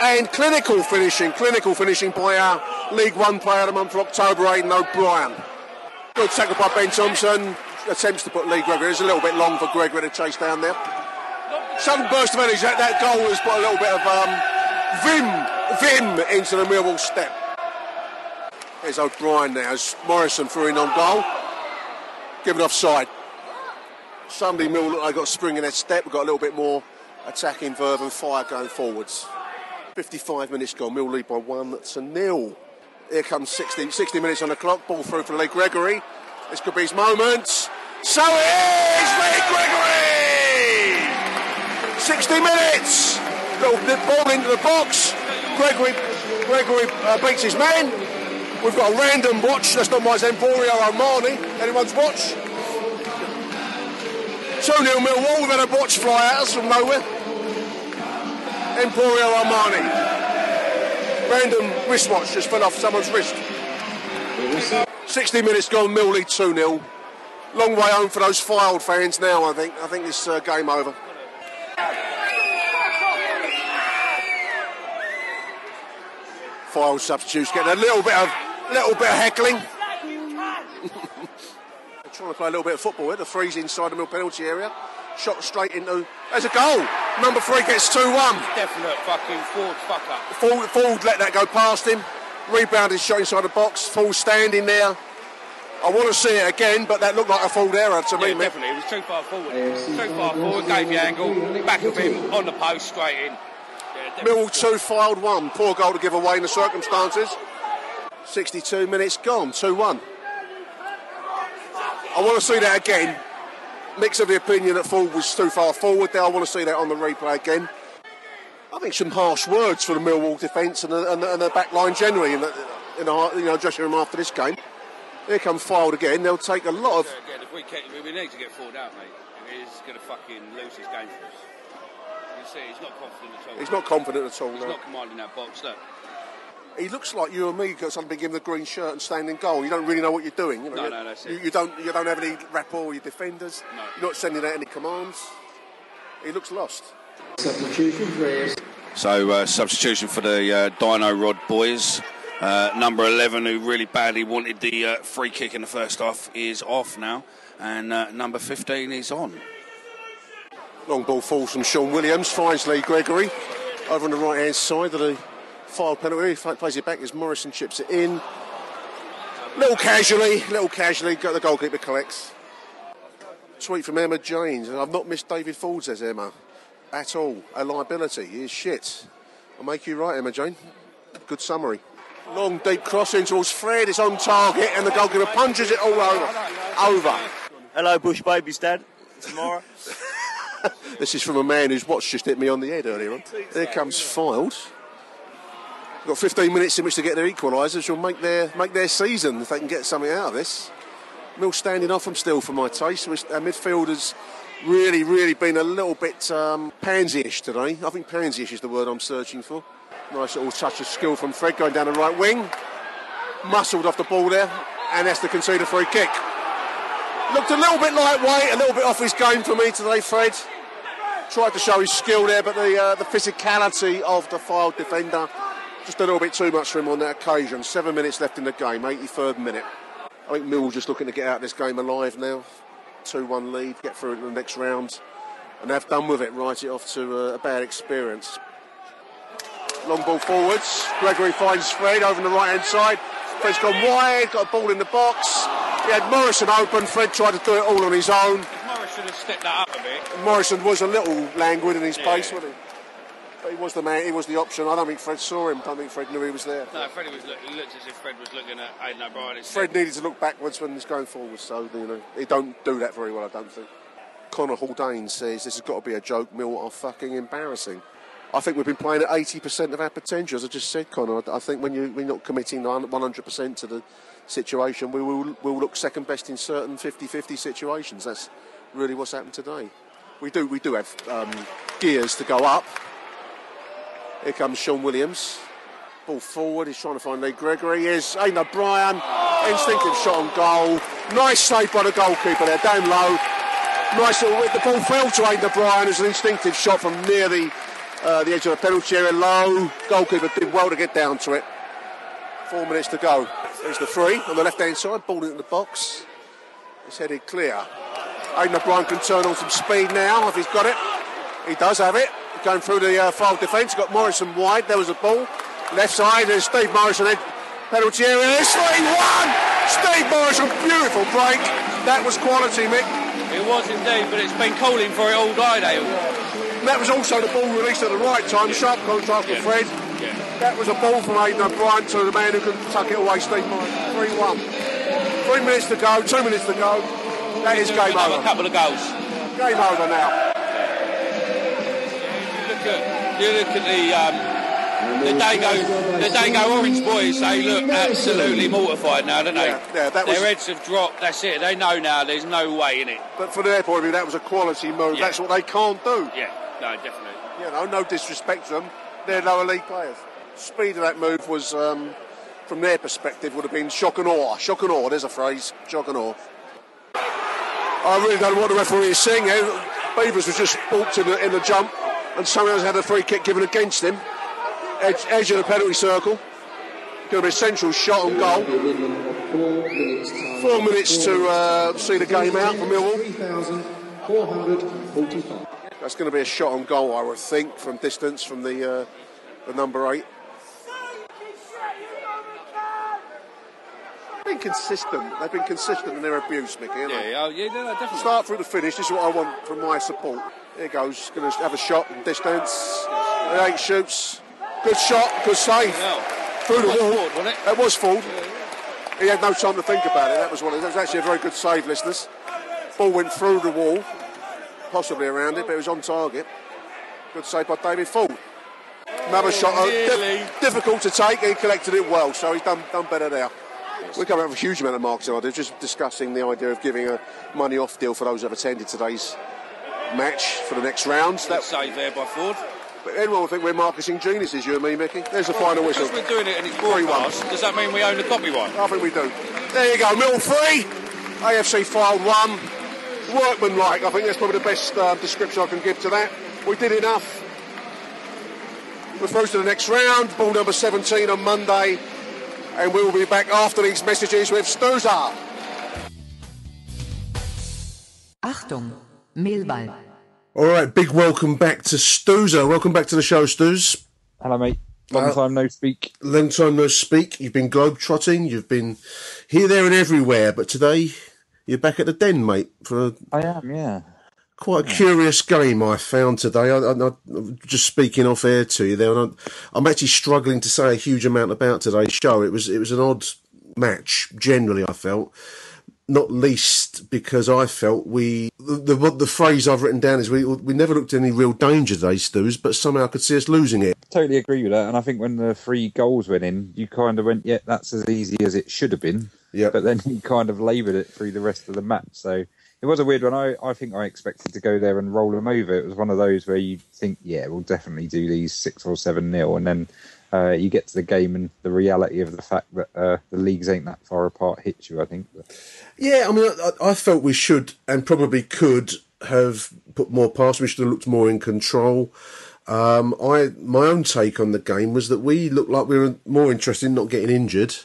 Speaker 2: And clinical finishing, clinical finishing by our League One player of the month for October, Aiden O'Brien. Good tackle by Ben Thompson. Attempts to put Lee Gregory. It's a little bit long for Gregory to chase down there. Sudden burst of energy. That, that goal has put a little bit of um, vim, vim into the Millwall step. There's O'Brien now. As Morison threw in on goal. Given offside. Suddenly Mill look like got spring in their step. We've got a little bit more attacking verve and fire going forwards. 55 minutes gone. Mill lead by one to nil. Here comes 60, 60 minutes on the clock. Ball through for Lee Gregory. This could be his moment. So it is Lee Gregory! 60 minutes. Little ball into the box. Gregory, Gregory uh, beats his man. We've got a random watch. That's not my Emporio Armani. Anyone's watch? 2 0 Millwall. We've had a watch fly at us from nowhere. Emporio Armani. Random wristwatch just fell off someone's wrist. 60 minutes gone, Mill lead 2 0. Long way home for those Fylde fans now, I think. I think this uh, game over. Fylde substitutes getting a little bit of little bit of heckling. Trying to play a little bit of football here. The freeze inside the middle penalty area. Shot straight into. There's a goal. Number three gets 2 1.
Speaker 3: Definite fucking Forde fuck up.
Speaker 2: Forde, Forde let that go past him. Rebounded shot inside the box. Forde standing there. I want to see it again, but that looked like a Forde error to
Speaker 3: Yeah,
Speaker 2: me. mate.
Speaker 3: definitely. It was too far forward. Too far forward. Gave the angle. Back of him on the post, straight in.
Speaker 2: Mill 2 Fylde 1. Poor goal to give away in the circumstances. 62 minutes gone. 2 1. I want to see that again. Mix of the opinion that Forde was too far forward there. I want to see that on the replay again. I think some harsh words for the Millwall defence and the, and, the, and the back line generally in the, in the you know, dressing room after this game. Here comes Fylde again. They'll take a lot of.
Speaker 3: Again, if we, keep, we need to get forward out, mate. He's going to fucking lose his game for us. You see, he's not confident at all.
Speaker 2: He's not confident at all.
Speaker 3: He's
Speaker 2: no.
Speaker 3: not commanding that box. Look,
Speaker 2: He looks like you and me got something give him the green shirt and stand in goal. You don't really know what you're doing. You know,
Speaker 3: No,
Speaker 2: you,
Speaker 3: no, that's it.
Speaker 2: You, you don't you don't have any rapport with your defenders.
Speaker 3: No.
Speaker 2: You're not sending out any commands. He looks lost.
Speaker 6: Substitution for
Speaker 3: So uh, substitution for the uh, Dyno-Rod boys. Uh, number 11, who really badly wanted the uh, free kick in the first half, is off now, and uh, number 15 is on.
Speaker 2: Long ball falls from Shaun Williams, finds Lee Gregory over on the right hand side of the Fylde penalty. He plays it back as Morison chips it in. Little casually, little casually, got the goalkeeper collects. Tweet from Emma Janes. I've not missed David Forde, says Emma. At all. A liability. He is shit. I'll make you right, Emma Jane. Good summary. Long deep cross in towards Fred. It's on target, and the goalkeeper punches it all over. Over.
Speaker 11: Hello, Bush Babies, Dad. Tomorrow.
Speaker 2: This is from a man whose watch just hit me on the head earlier on. There comes Fylde. Got 15 minutes in which to get their equalisers. will make their make their season if they can get something out of this. Mill standing off them still for my taste. Our midfielders really, really been a little bit um, pansy-ish today. I think pansy-ish is the word I'm searching for. Nice little touch of skill from Fred going down the right wing. Muscled off the ball there, and that's to concede a free kick. Looked a little bit lightweight, a little bit off his game for me today, Fred. Tried to show his skill there, but the uh, the physicality of the Fylde defender just a little bit too much for him on that occasion. Seven minutes left in the game, 83rd minute. I think Mill's just looking to get out of this game alive now. 2 1 lead, get through into the next round, and have done with it, write it off to uh, a bad experience. Long ball forwards. Gregory finds Fred over on the right hand side. Fred's gone wide, got a ball in the box. He had Morison open. Fred tried to do it all on his own.
Speaker 3: Morris should have stepped that up a bit.
Speaker 2: Morison was a little languid in his
Speaker 3: Yeah.
Speaker 2: pace, wasn't he? But he was the man, he was the option. I don't think Fred saw him. I don't think Fred knew he was there.
Speaker 3: No, Freddie was look, it looked as if Fred was looking at Aiden O'Brien.
Speaker 2: Fred needed to look backwards when he's going forwards, so you know he don't do that very well. I don't think. Connor Haldane says this has got to be a joke. Mill are fucking embarrassing. I think we've been playing at 80% of our potential, as I just said, Connor. I think when you, we're not committing 100% to the situation, we will we'll look second best in certain 50-50 situations. That's really what's happened today. We do we do have um, gears to go up. Here comes Shaun Williams. Ball forward, he's trying to find Lee Gregory. Here's Aiden O'Brien. Instinctive shot on goal. Nice save by the goalkeeper there, down low. Nice little, the ball fell to Aiden O'Brien as an instinctive shot from near the uh, the edge of the penalty area, low. Goalkeeper did well to get down to it. Four minutes to go. There's the free on the left hand side, ball into the box. It's headed clear. Aiden O'Brien can turn on some speed now if he's got it. He does have it. Going through the uh, Fylde defence, got Morison wide. There was a ball. Left side, there's Steve Morison. Head, penalty area. It's 3 1. Steve Morison, beautiful break. That was quality, Mick.
Speaker 3: It was indeed, but it's been calling for it all day, Dale.
Speaker 2: That was also the ball released at the right time. Sharp contrast with Fred. That was a ball from Aiden O'Brien to the man who can tuck it away, Steve Morison. 3 1. Three minutes to go, two minutes to go. That is game over.
Speaker 3: A couple of goals.
Speaker 2: Game over now.
Speaker 3: You look at the um, the Dago, the Dago Orange boys. They look absolutely mortified now, don't they?
Speaker 2: Yeah, yeah, that was-
Speaker 3: Their heads have dropped. That's it. They know now. There's no way in it.
Speaker 2: But from their point of view, that was a quality move.
Speaker 3: Yeah.
Speaker 2: That's what they can't do.
Speaker 3: Yeah, no, definitely.
Speaker 2: You know, no disrespect to them. They're lower league players. Speed of that move was, um, from their perspective, would have been shock and awe. Shock and awe, there's a phrase. Shock and awe. I really don't know what the referee is saying. Beevers was just balked in the, in the jump, and someone else had a free kick given against him. Edge, edge of the penalty circle. Going to be a central shot on goal. Four minutes to uh, see the game out for Millwall. That's going to be a shot on goal, I would think, from distance from the uh, the number eight. Been consistent. They've been consistent in their abuse, Mickey.
Speaker 3: Yeah, yeah, no, definitely.
Speaker 2: Start through the finish. This is what I want from my support. Here goes. Going to have a shot from distance. Eight shoots. Good shot. Good save. Through the wall.
Speaker 3: Forde, wasn't it?
Speaker 2: That was Forde. He had no time to think about it. That was one. Of, that was actually a very good save, listeners. Ball went through the wall, possibly around it, but it was on target. Good save by David Forde. Another shot, uh, dif- difficult to take. He collected it well, so he's done done better there. We're coming up with a huge amount of marketing ideas, just discussing the idea of giving a money off deal for those who have attended today's match for the next round.
Speaker 3: Good
Speaker 2: That,
Speaker 3: save there by Forde.
Speaker 2: but anyone will think we're marketing geniuses, you and me, Mickey. There's the final whistle.
Speaker 3: Because we're doing it and it's
Speaker 2: 3-1.
Speaker 3: broadcast, does that mean we own the copyright?
Speaker 2: I think we do. There you go, Mill three, AFC Fylde one. Workmanlike, I think that's probably the best uh, description I can give to that. We did enough. We're through to the next round, ball number 17 on Monday, and we will be back after these messages with Stuza.
Speaker 4: Achtung, Mehlball.
Speaker 2: All right, big welcome back to Stuza. Welcome back to the show, Stuz.
Speaker 12: Hello, mate. Long
Speaker 2: Uh,
Speaker 12: time no speak.
Speaker 2: Long time no speak. You've been globe-trotting, you've been here, there, and everywhere, but today you're back at the den, mate, for a
Speaker 12: I am, yeah.
Speaker 2: quite a curious game I found today. I, I, I just speaking off air to you there, I'm, I'm actually struggling to say a huge amount about today's show. It was it was an odd match generally. I felt not least because I felt we the, the the phrase I've written down is we we never looked at any real danger today, Stews, but somehow I could see us losing it.
Speaker 12: Totally agree with that, and I think when the three goals went in, you kind of went, "Yeah, that's as easy as it should have been."
Speaker 2: Yeah.
Speaker 12: But then you kind of laboured it through the rest of the match, so it was a weird one. I, I think I expected to go there and roll them over. It was one of those where you think, yeah, we'll definitely do these six or seven nil, and then uh, you get to the game and the reality of the fact that uh, the leagues ain't that far apart hits you. I think.
Speaker 2: Yeah, I mean, I, I felt we should and probably could have put more past. We should have looked more in control. Um, I my own take on the game was that we looked like we were more interested in not getting injured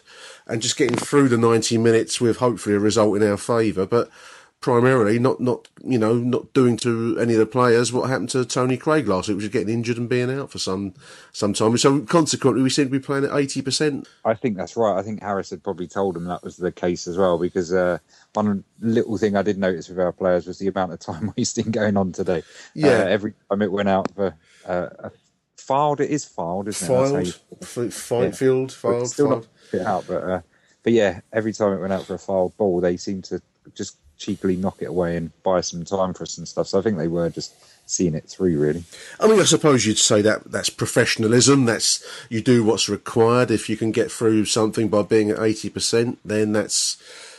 Speaker 2: and just getting through the ninety minutes with hopefully a result in our favour, but primarily not not you know not doing to any of the players what happened to Tony Craig last week, which was getting injured and being out for some some time. So consequently, we seem to be playing at eighty percent.
Speaker 12: I think that's right. I think Harris had probably told him that was the case as well, because uh, one little thing I did notice with our players was the amount of time wasting going on today.
Speaker 2: Yeah,
Speaker 12: uh, every time it went out for uh, a filed, it is filed, isn't
Speaker 2: filed,
Speaker 12: it?
Speaker 2: Filed, fine, field, filed,
Speaker 12: still
Speaker 2: filed.
Speaker 12: not out, but uh, but yeah, every time it went out for a filed ball, they seemed to just cheekily knock it away and buy some time for us and stuff. So I think they were just seeing it through, really.
Speaker 2: I mean, I suppose you'd say that that's professionalism. That's you do what's required. If you can get through something by being at eighty percent, then that's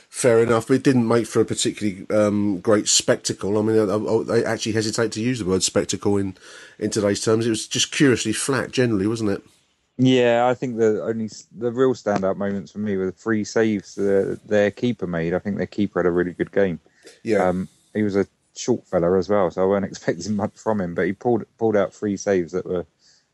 Speaker 2: fair enough. But it didn't make for a particularly um, great spectacle. I mean, I, I, actually hesitate to use the word spectacle in in today's terms. It was just curiously flat, generally, wasn't it?
Speaker 12: Yeah, I think the only the real standout moments for me were the three saves that their keeper made. I think their keeper had a really good game.
Speaker 2: Yeah,
Speaker 12: um, he was a short fella as well, so I weren't expecting much from him. But he pulled pulled out three saves that were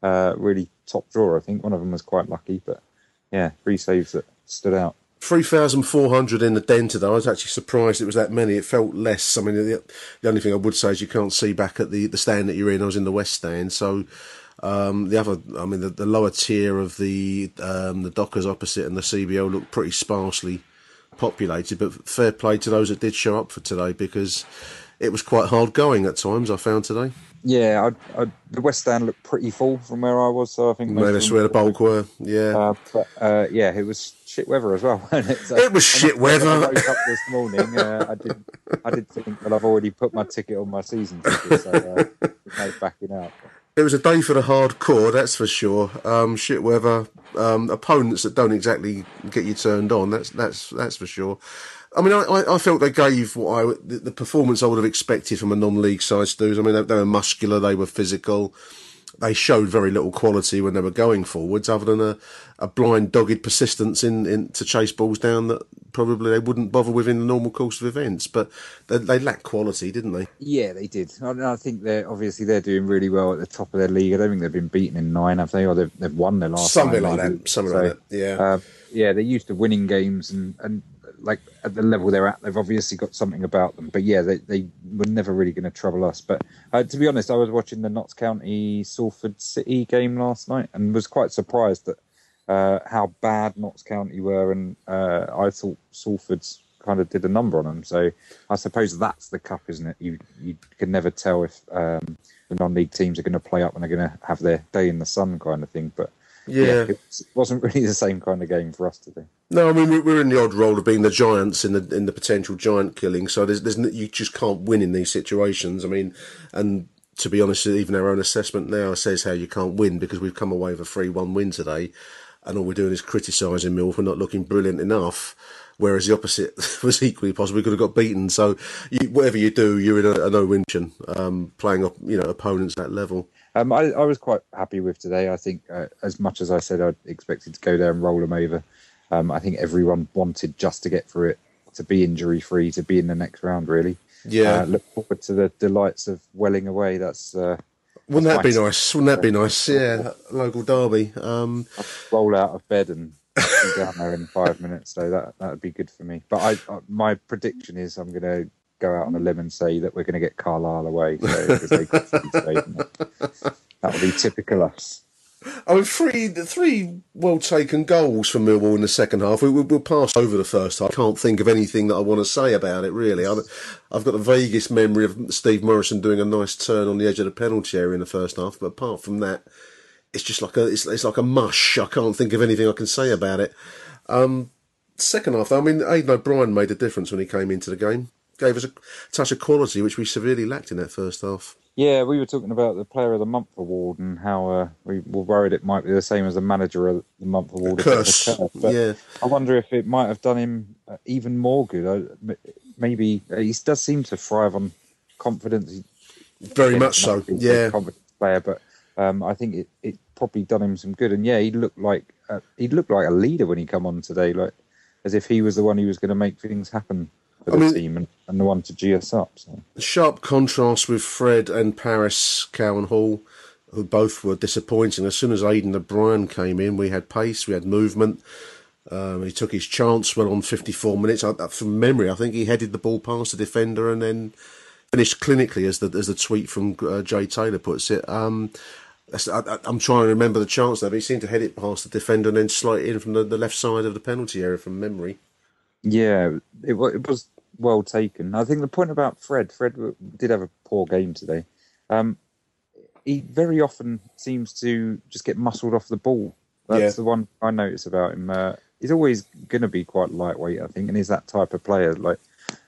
Speaker 12: uh, really top drawer. I think one of them was quite lucky, but yeah, three saves that stood out.
Speaker 2: 3,400 in the den today. I was actually surprised it was that many. It felt less. I mean, the, the only thing I would say is you can't see back at the, the stand that you're in. I was in the west stand, so um, the other, I mean, the, the lower tier of the um, the Dockers opposite and the CBO looked pretty sparsely populated. But fair play to those that did show up for today because it was quite hard going at times. I found today.
Speaker 12: Yeah, I, I, the West Stand looked pretty full from where I was, so I think
Speaker 2: no, that's where the bulk were. Yeah,
Speaker 12: uh, but uh, yeah, it was shit weather as well. it?
Speaker 2: So it was shit weather. I
Speaker 12: woke up this morning. Uh, I did, I did think that I've already put my ticket on my season ticket, so uh, no backing out.
Speaker 2: It was a day for the hardcore, that's for sure. Um, shit weather, um, opponents that don't exactly get you turned on. That's that's that's for sure. I mean, I, I felt they gave what I the, the performance I would have expected from a non-league side. Stews. I mean, they, they were muscular, they were physical. They showed very little quality when they were going forwards, other than a, a blind, dogged persistence in, in to chase balls down that probably they wouldn't bother with in the normal course of events. But they, they lacked quality, didn't they?
Speaker 12: Yeah, they did. I, I, think they're obviously they're doing really well at the top of their league. I don't think they've been beaten in nine, have they? Or they've, they've won their last
Speaker 2: something
Speaker 12: nine,
Speaker 2: like that. Something so, like that. Yeah.
Speaker 12: Uh, yeah, they're used to winning games and, and like at the level they're at, they've obviously got something about them. But yeah, they, they were never really going to trouble us. But uh, to be honest, I was watching the Notts County Salford City game last night and was quite surprised at uh, how bad Notts County were, and uh, I thought Salford's kind of did a number on them. So I suppose that's the cup, isn't it? You you can never tell if um, the non-league teams are going to play up and they're going to have their day in the sun kind of thing. But
Speaker 2: yeah,
Speaker 12: it wasn't really the same kind of game for us today.
Speaker 2: No, I mean we're in the odd role of being the giants in the in the potential giant killing. So there's there's you just can't win in these situations. I mean, and to be honest, even our own assessment now says how you can't win because we've come away with a three-one win today, and all we're doing is criticising Mill for not looking brilliant enough. Whereas the opposite was equally possible. We could have got beaten. So you, whatever you do, you're in a, a no-win um, playing up, you know, opponents at that level.
Speaker 12: Um, I, I, was quite happy with today. I think, uh, as much as I said I expected to go there and roll them over, um, I think everyone wanted just to get through it, to be injury free, to be in the next round. Really,
Speaker 2: yeah.
Speaker 12: Uh, look forward to the delights of Welling away. That's uh,
Speaker 2: wouldn't that be nice? Wouldn't that be nice? Yeah, local derby. Um,
Speaker 12: roll out of bed and be down there in five minutes, so that that would be good for me. But I, uh, my prediction is I'm going to go out on a limb and say that we're going to get Carlisle away. So, that would be typical us.
Speaker 2: I mean, three three well taken goals from Millwall in the second half. We, we, we'll pass over the first half. I can't think of anything that I want to say about it, really. I've, I've got the vaguest memory of Steve Morison doing a nice turn on the edge of the penalty area in the first half, but apart from that, it's just like a it's, it's like a mush. I can't think of anything I can say about it. Um, second half, though, I mean, Aiden O'Brien made a difference when he came into the game. Gave us a touch of quality which we severely lacked in that first half.
Speaker 12: Yeah, we were talking about the Player of the Month award and how uh, we were worried it might be the same as the Manager of the Month award.
Speaker 2: A curse. Yeah.
Speaker 12: I wonder if it might have done him uh, even more good. Maybe uh, he does seem to thrive on confidence.
Speaker 2: Very much so,
Speaker 12: not being a
Speaker 2: yeah.
Speaker 12: player, but um, I think it, it probably done him some good. And yeah, he looked like uh, he looked like a leader when he come on today, like as if he was the one who was going to make things happen for
Speaker 2: I
Speaker 12: the
Speaker 2: mean-
Speaker 12: team and, and the one to G us up. So.
Speaker 2: sharp contrast with Fred and Paris Cowan Hall, who both were disappointing. As soon as Aiden O'Brien came in, we had pace, we had movement. Um, he took his chance, went on 54 minutes. I, I- from memory, I think he headed the ball past the defender and then finished clinically, as the as the tweet from uh, Jay Taylor puts it. Um, I, I- I'm trying to remember the chance there, but he seemed to head it past the defender and then slide in from the, the left side of the penalty area from memory.
Speaker 12: Yeah, it, it was well taken. I think the point about Fred, Fred did have a poor game today. Um, he very often seems to just get muscled off the ball. That's
Speaker 2: Yeah.
Speaker 12: the one I notice about him. Uh, he's always going to be quite lightweight, I think, and he's that type of player. Like,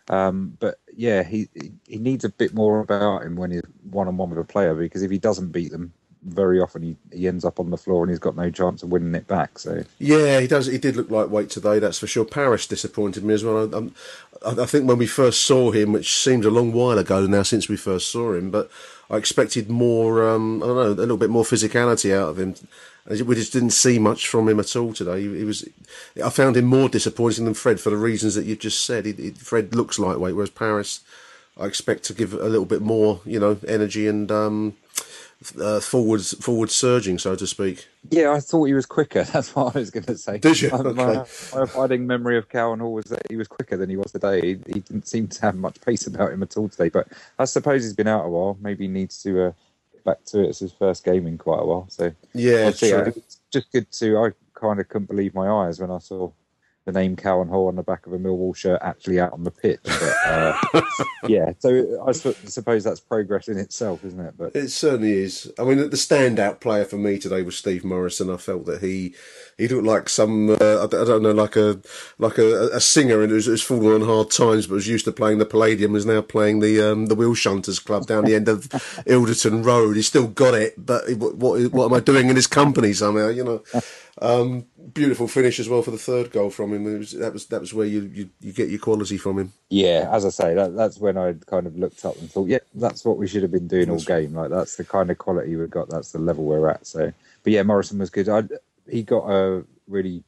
Speaker 12: um, but yeah, he he- he needs a bit more about him when he's one on one with a player because if he doesn't beat them, very often he, he ends up on the floor and he's got no chance of winning it back. So
Speaker 2: Yeah, he does. He did look lightweight today. That's for sure. Paris disappointed me as well. I, I, I think when we first saw him, which seems a long while ago now since we first saw him, but I expected more. Um, I don't know, a little bit more physicality out of him. We just didn't see much from him at all today. He, he was. I found him more disappointing than Fred for the reasons that you've just said. He, Fred looks lightweight, whereas Paris, I expect to give a little bit more, you know, energy and um, uh, forwards forward surging, so to speak.
Speaker 12: Yeah, I thought he was quicker. That's what I was going to say.
Speaker 2: Did you?
Speaker 12: My, my, my abiding memory of Cowan Hall was that he was quicker than he was today. He, he didn't seem to have much pace about him at all today. But I suppose he's been out a while. Maybe he needs to uh, get back to it. It's his first game in quite a while. So
Speaker 2: Yeah,
Speaker 12: It's just good to. I kind of couldn't believe my eyes when I saw the name Cowan Hall on the back of a Millwall shirt actually out on the pitch. But, uh, yeah, so I suppose that's progress in itself, isn't it? But
Speaker 2: It certainly is. I mean, the standout player for me today was Steve Morison. I felt that he he looked like some uh, I don't I don't know, like a like a, a singer and who's, who's fallen on hard times, but was used to playing the Palladium, is now playing the um, the Wheel Shunters Club down the end of Ilderton Road. He's still got it, but what, what what am I doing in his company somehow? You know. Um, beautiful finish as well for the third goal from him. Was, that was that was where you, you, you get your quality from him.
Speaker 12: Yeah, as I say, that, that's when I kind of looked up and thought, yeah, that's what we should have been doing all game. Like that's the kind of quality we've got. That's the level we're at. So, but yeah, Morison was good. I, he got a really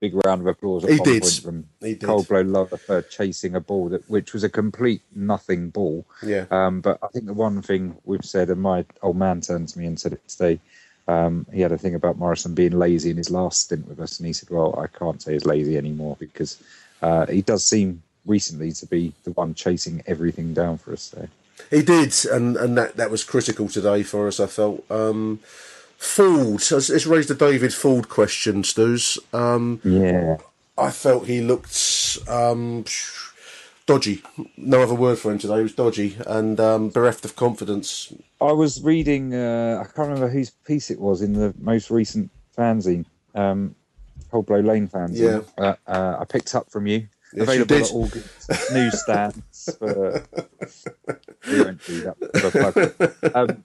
Speaker 12: big round of applause. At
Speaker 2: He did.
Speaker 12: point from
Speaker 2: He did.
Speaker 12: Cold Blow Lane for chasing a ball that, which was a complete nothing ball.
Speaker 2: Yeah.
Speaker 12: Um, but I think the one thing we've said, and my old man turned to me and said it today. Um, he had a thing about Morison being lazy in his last stint with us, and he said, "Well, I can't say he's lazy anymore because uh, he does seem recently to be the one chasing everything down for us." So.
Speaker 2: He did, and, and that, that was critical today for us. I felt. Um, Forde, it's, it's raised the David Forde question, Stews. Um,
Speaker 12: yeah,
Speaker 2: I felt he looked um, dodgy. No other word for him today. He was dodgy and um, bereft of confidence.
Speaker 12: I was reading, uh, I can't remember whose piece it was in the most recent fanzine, um, Cold Blow Lane fanzine.
Speaker 2: Yeah.
Speaker 12: Uh, uh, I picked up from you.
Speaker 2: Yes, you
Speaker 12: Available
Speaker 2: did.
Speaker 12: at all newsstands. For, we won't do that. for. Um,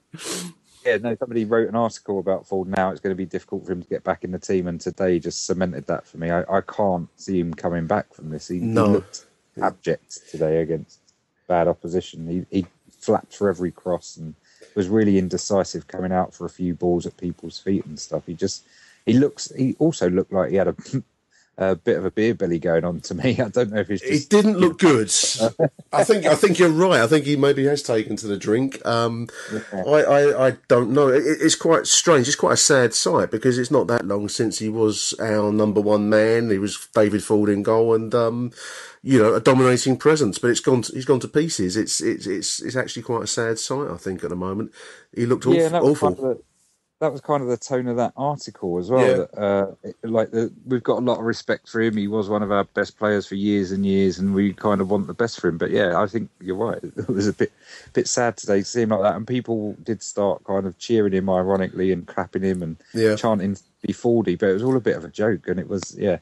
Speaker 12: yeah, no, somebody wrote an article about Forde now. It's going to be difficult for him to get back in the team, and today just cemented that for me. I, I can't see him coming back from this. He,
Speaker 2: No.
Speaker 12: he looked abject today against bad opposition. He, he flapped for every cross and was really indecisive coming out for a few balls at people's feet and stuff. He just he looks. He also looked like he had a, a bit of a beer belly going on to me. I don't know if it's
Speaker 2: It didn't look good. I think I think you're right. I think he maybe has taken to the drink. Um, I, I I don't know. It, it's quite strange. It's quite a sad sight because it's not that long since he was our number one man. He was David Forde in goal, and um, you know a dominating presence. But it's gone. To, he's gone to pieces. It's it's it's it's actually quite a sad sight. I think at the moment he looked awful.
Speaker 12: yeah, that was kind of the, kind of the tone of that article as well.
Speaker 2: Yeah.
Speaker 12: That, uh, it- like the, we've got a lot of respect for him. He was one of our best players for years and years, and we kind of want the best for him. But yeah, I think you're right. It was a bit bit sad today to see him like that, and people did start kind of cheering him ironically and clapping him and
Speaker 2: Yeah.
Speaker 12: chanting "Be Fordy," but it was all a bit of a joke, and it was yeah.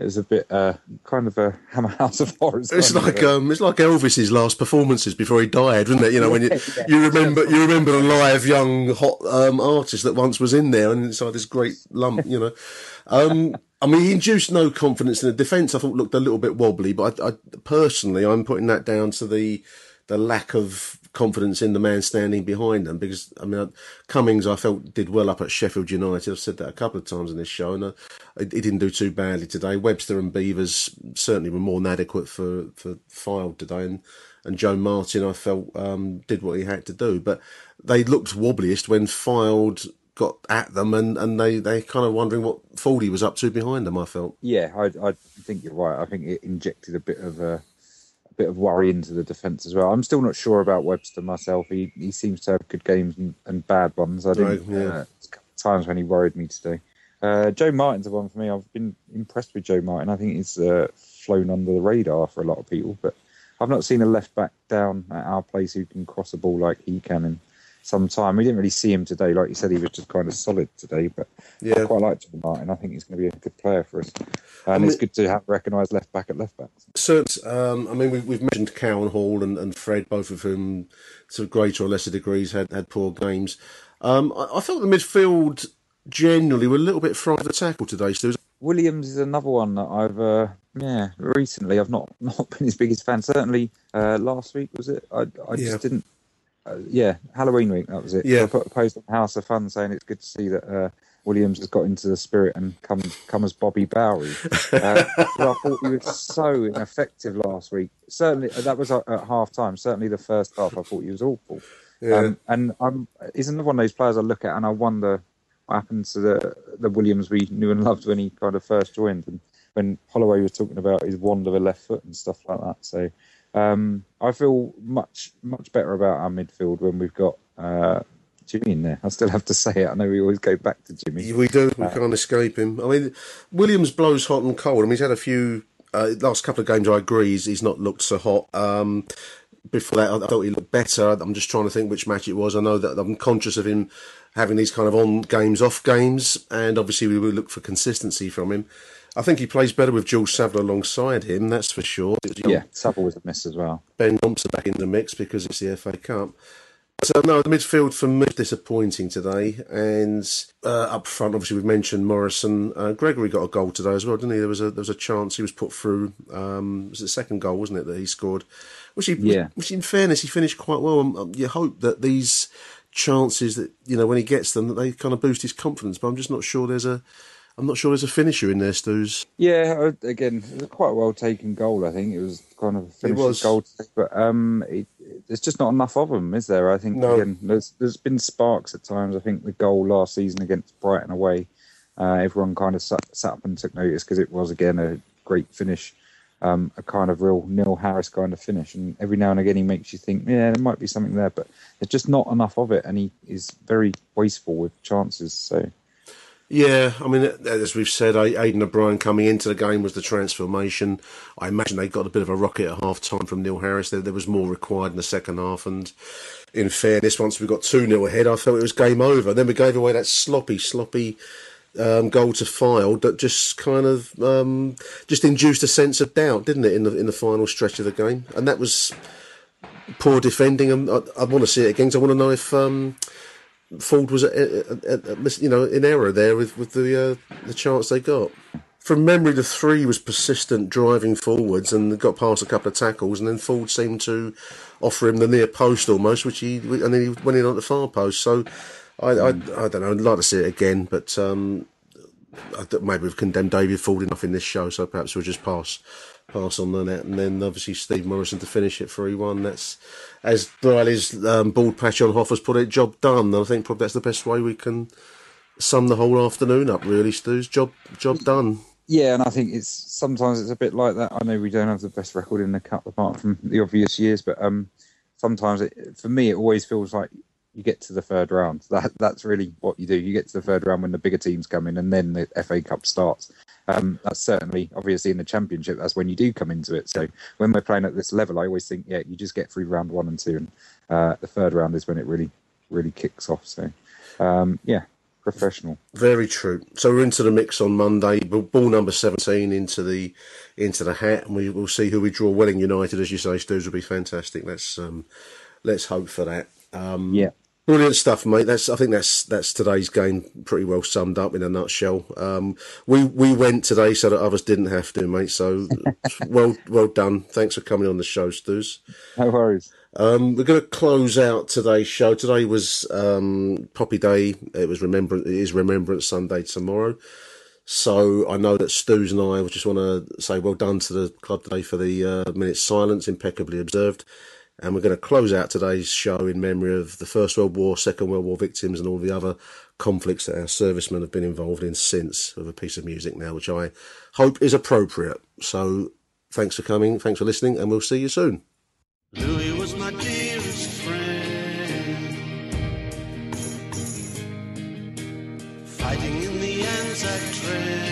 Speaker 12: It was a bit uh, kind of a Hammer House of Horrors.
Speaker 2: It's like
Speaker 12: a-
Speaker 2: um, it's like Elvis's last performances before he died, wasn't it? You know, when you
Speaker 12: Yeah.
Speaker 2: you remember you remember a live young hot um, artist that once was in there and inside this great lump. You know, um, I mean, he induced no confidence in the defence. I thought looked a little bit wobbly, but I, I personally I'm putting that down to the the lack of confidence in the man standing behind them because I mean Cummings I felt did well up at Sheffield United. I've said that a couple of times in this show, and uh, he didn't do too badly today. Webster and Beevers certainly were more than adequate for for Fylde today, and and Joe Martin I felt um, did what he had to do, but they looked wobbliest when Fylde got at them, and, and they they kind of wondering what Fordy was up to behind them. I felt.
Speaker 12: Yeah, I, I think you're right. I think it injected a bit of a bit of worry into the defence as well. I'm still not sure about Webster myself. He he seems to have good games and, and bad ones. I
Speaker 2: Right,
Speaker 12: think
Speaker 2: yeah.
Speaker 12: uh, there's a couple of times when he worried me today. Uh, Joe Martin's the one for me. I've been impressed with Joe Martin. I think he's uh, flown under the radar for a lot of people, but I've not seen a left back down at our place who can cross a ball like he can in some time. We didn't really see him today. Like you said, he was just kind of solid today, but
Speaker 2: Yeah.
Speaker 12: I quite like Joe Martin. I think he's going to be a good player for us. And
Speaker 2: I mean-
Speaker 12: it's good to have recognised left back at left back.
Speaker 2: So, um, I mean, we've, we've mentioned Cowan Hall and, and Fred, both of whom, to greater or lesser degrees, had, had poor games. Um, I, I felt the midfield generally were a little bit of the tackle today, Stu.
Speaker 12: Williams is another one that I've, uh, yeah, recently I've not not been his biggest fan. Certainly uh, last week was it? I, I just
Speaker 2: Yeah.
Speaker 12: didn't. Uh, yeah, Halloween week that was it.
Speaker 2: Yeah.
Speaker 12: I put a post on House of Fun saying it's good to see that uh, Williams has got into the spirit and come come as Bobby Bowry. Uh, I thought he was so ineffective last week. Certainly that was at, at half time. Certainly the first half, I thought he was awful.
Speaker 2: Yeah.
Speaker 12: Um, and I'm he's another one of those players I look at and I wonder what happened to the the Williams we knew and loved when he kind of first joined and when Holloway was talking about his wand of a left foot and stuff like that. So um, I feel much much better about our midfield when we've got uh, Jimmy in there. I still have to say it. I know we always go back to Jimmy.
Speaker 2: We do. We
Speaker 12: Uh,
Speaker 2: can't escape him. I mean, Williams blows hot and cold. I mean, he's had a few. Uh, last couple of games, I agree, he's, he's not looked so hot. Um, before that, I thought he looked better. I'm just trying to think which match it was. I know that I'm conscious of him having these kind of on games, off games, and obviously we will look for consistency from him. I think he plays better with Jules Savile alongside him, that's for sure.
Speaker 12: Yeah, Savile was a miss as well.
Speaker 2: Ben Thompson back in the mix because it's the FA Cup. So no, the midfield for me is disappointing today, and uh, up front, obviously we've mentioned Morison. Uh, Gregory got a goal today as well, didn't he? There was a there was a chance he was put through. Um, it was the second goal, wasn't it, that he scored? Which he,
Speaker 12: Yeah.
Speaker 2: which in fairness, he finished quite well. Um, um, you hope that these chances that you know when he gets them, that they kind of boost his confidence. But I'm just not sure there's a, I'm not sure there's a finisher in there, Stu's.
Speaker 12: Yeah, again, it was quite a well taken goal. I think it was kind of a finished
Speaker 2: was.
Speaker 12: goal, but um, it, it- there's just not enough of them, is there? I think
Speaker 2: No.
Speaker 12: again, there's there's been sparks at times. I think the goal last season against Brighton away, uh, everyone kind of sat, sat up and took notice because it was again a great finish, um, a kind of real Neil Harris kind of finish. And every now and again, he makes you think, yeah, there might be something there, but there's just not enough of it, and he is very wasteful with chances. So.
Speaker 2: Yeah, I mean, as we've said, Aiden O'Brien coming into the game was the transformation. I imagine they got a bit of a rocket at half time from Neil Harris. There, there was more required in the second half. And in fairness, once we got 2 0 ahead, I felt it was game over. Then we gave away that sloppy, sloppy um, goal to Fylde that just kind of um, just induced a sense of doubt, didn't it, in the in the final stretch of the game? And that was poor defending. And I, I want to see it again I want to know if. Um, Forde was, uh, uh, uh, you know, in error there with with the uh, the chance they got. From memory, the three was persistent driving forwards and got past a couple of tackles, and then Forde seemed to offer him the near post almost, which he and then he went in on the far post. So I I, I don't know. I'd like to see it again, but um, maybe we've condemned David Forde enough in this show, so perhaps we'll just pass pass on the net, and then obviously Steve Morison to finish it three one. That's as Briley's um, bald patch on Hoffers put it, job done. I think probably that's the best way we can sum the whole afternoon up. Really, Stu's job job done.
Speaker 12: Yeah, and I think it's sometimes it's a bit like that. I know we don't have the best record in the cup apart from the obvious years, but um, sometimes it, for me it always feels like you get to the third round. That that's really what you do. You get to the third round when the bigger teams come in, and then the FA Cup starts. Um, that's certainly obviously in the Championship. That's when you do come into it. So when we're playing at this level, I always think, yeah, you just get through round one and two, and uh, the third round is when it really really kicks off. So um, yeah, professional.
Speaker 2: Very true. So we're into the mix on Monday. Ball number seventeen into the into the hat, and we will see who we draw. Welling United, as you say, Stews will be fantastic. Let's um, let's hope for that. Um,
Speaker 12: yeah.
Speaker 2: Brilliant stuff, mate. That's I think that's that's today's game pretty well summed up in a nutshell. Um, we we went today so that others didn't have to, mate. So well well done. Thanks for coming on the show, Stews.
Speaker 12: No worries.
Speaker 2: Um, we're going to close out today's show. Today was um, Poppy Day. It was remembrance. It is Remembrance Sunday tomorrow. So I know that Stews and I just want to say well done to the club today for the uh, minute's silence, impeccably observed. And we're going to close out today's show in memory of the First World War, Second World War victims, and all the other conflicts that our servicemen have been involved in since, with a piece of music now, which I hope is appropriate. So thanks for coming, thanks for listening, and we'll see you soon.
Speaker 13: Louis was my dearest friend, fighting in the Anzac.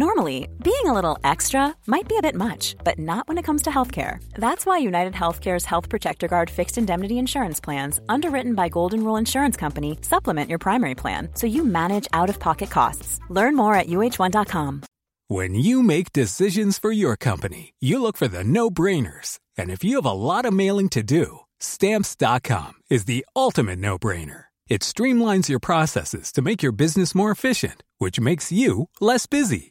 Speaker 14: Normally, being a little extra might be a bit much, but not when it comes to healthcare. That's why United Healthcare's Health Protector Guard fixed indemnity insurance plans, underwritten by Golden Rule Insurance Company, supplement your primary plan so you manage out of pocket costs. Learn more at uh1.com.
Speaker 15: When you make decisions for your company, you look for the no brainers. And if you have a lot of mailing to do, stamps.com is the ultimate no brainer. It streamlines your processes to make your business more efficient, which makes you less busy.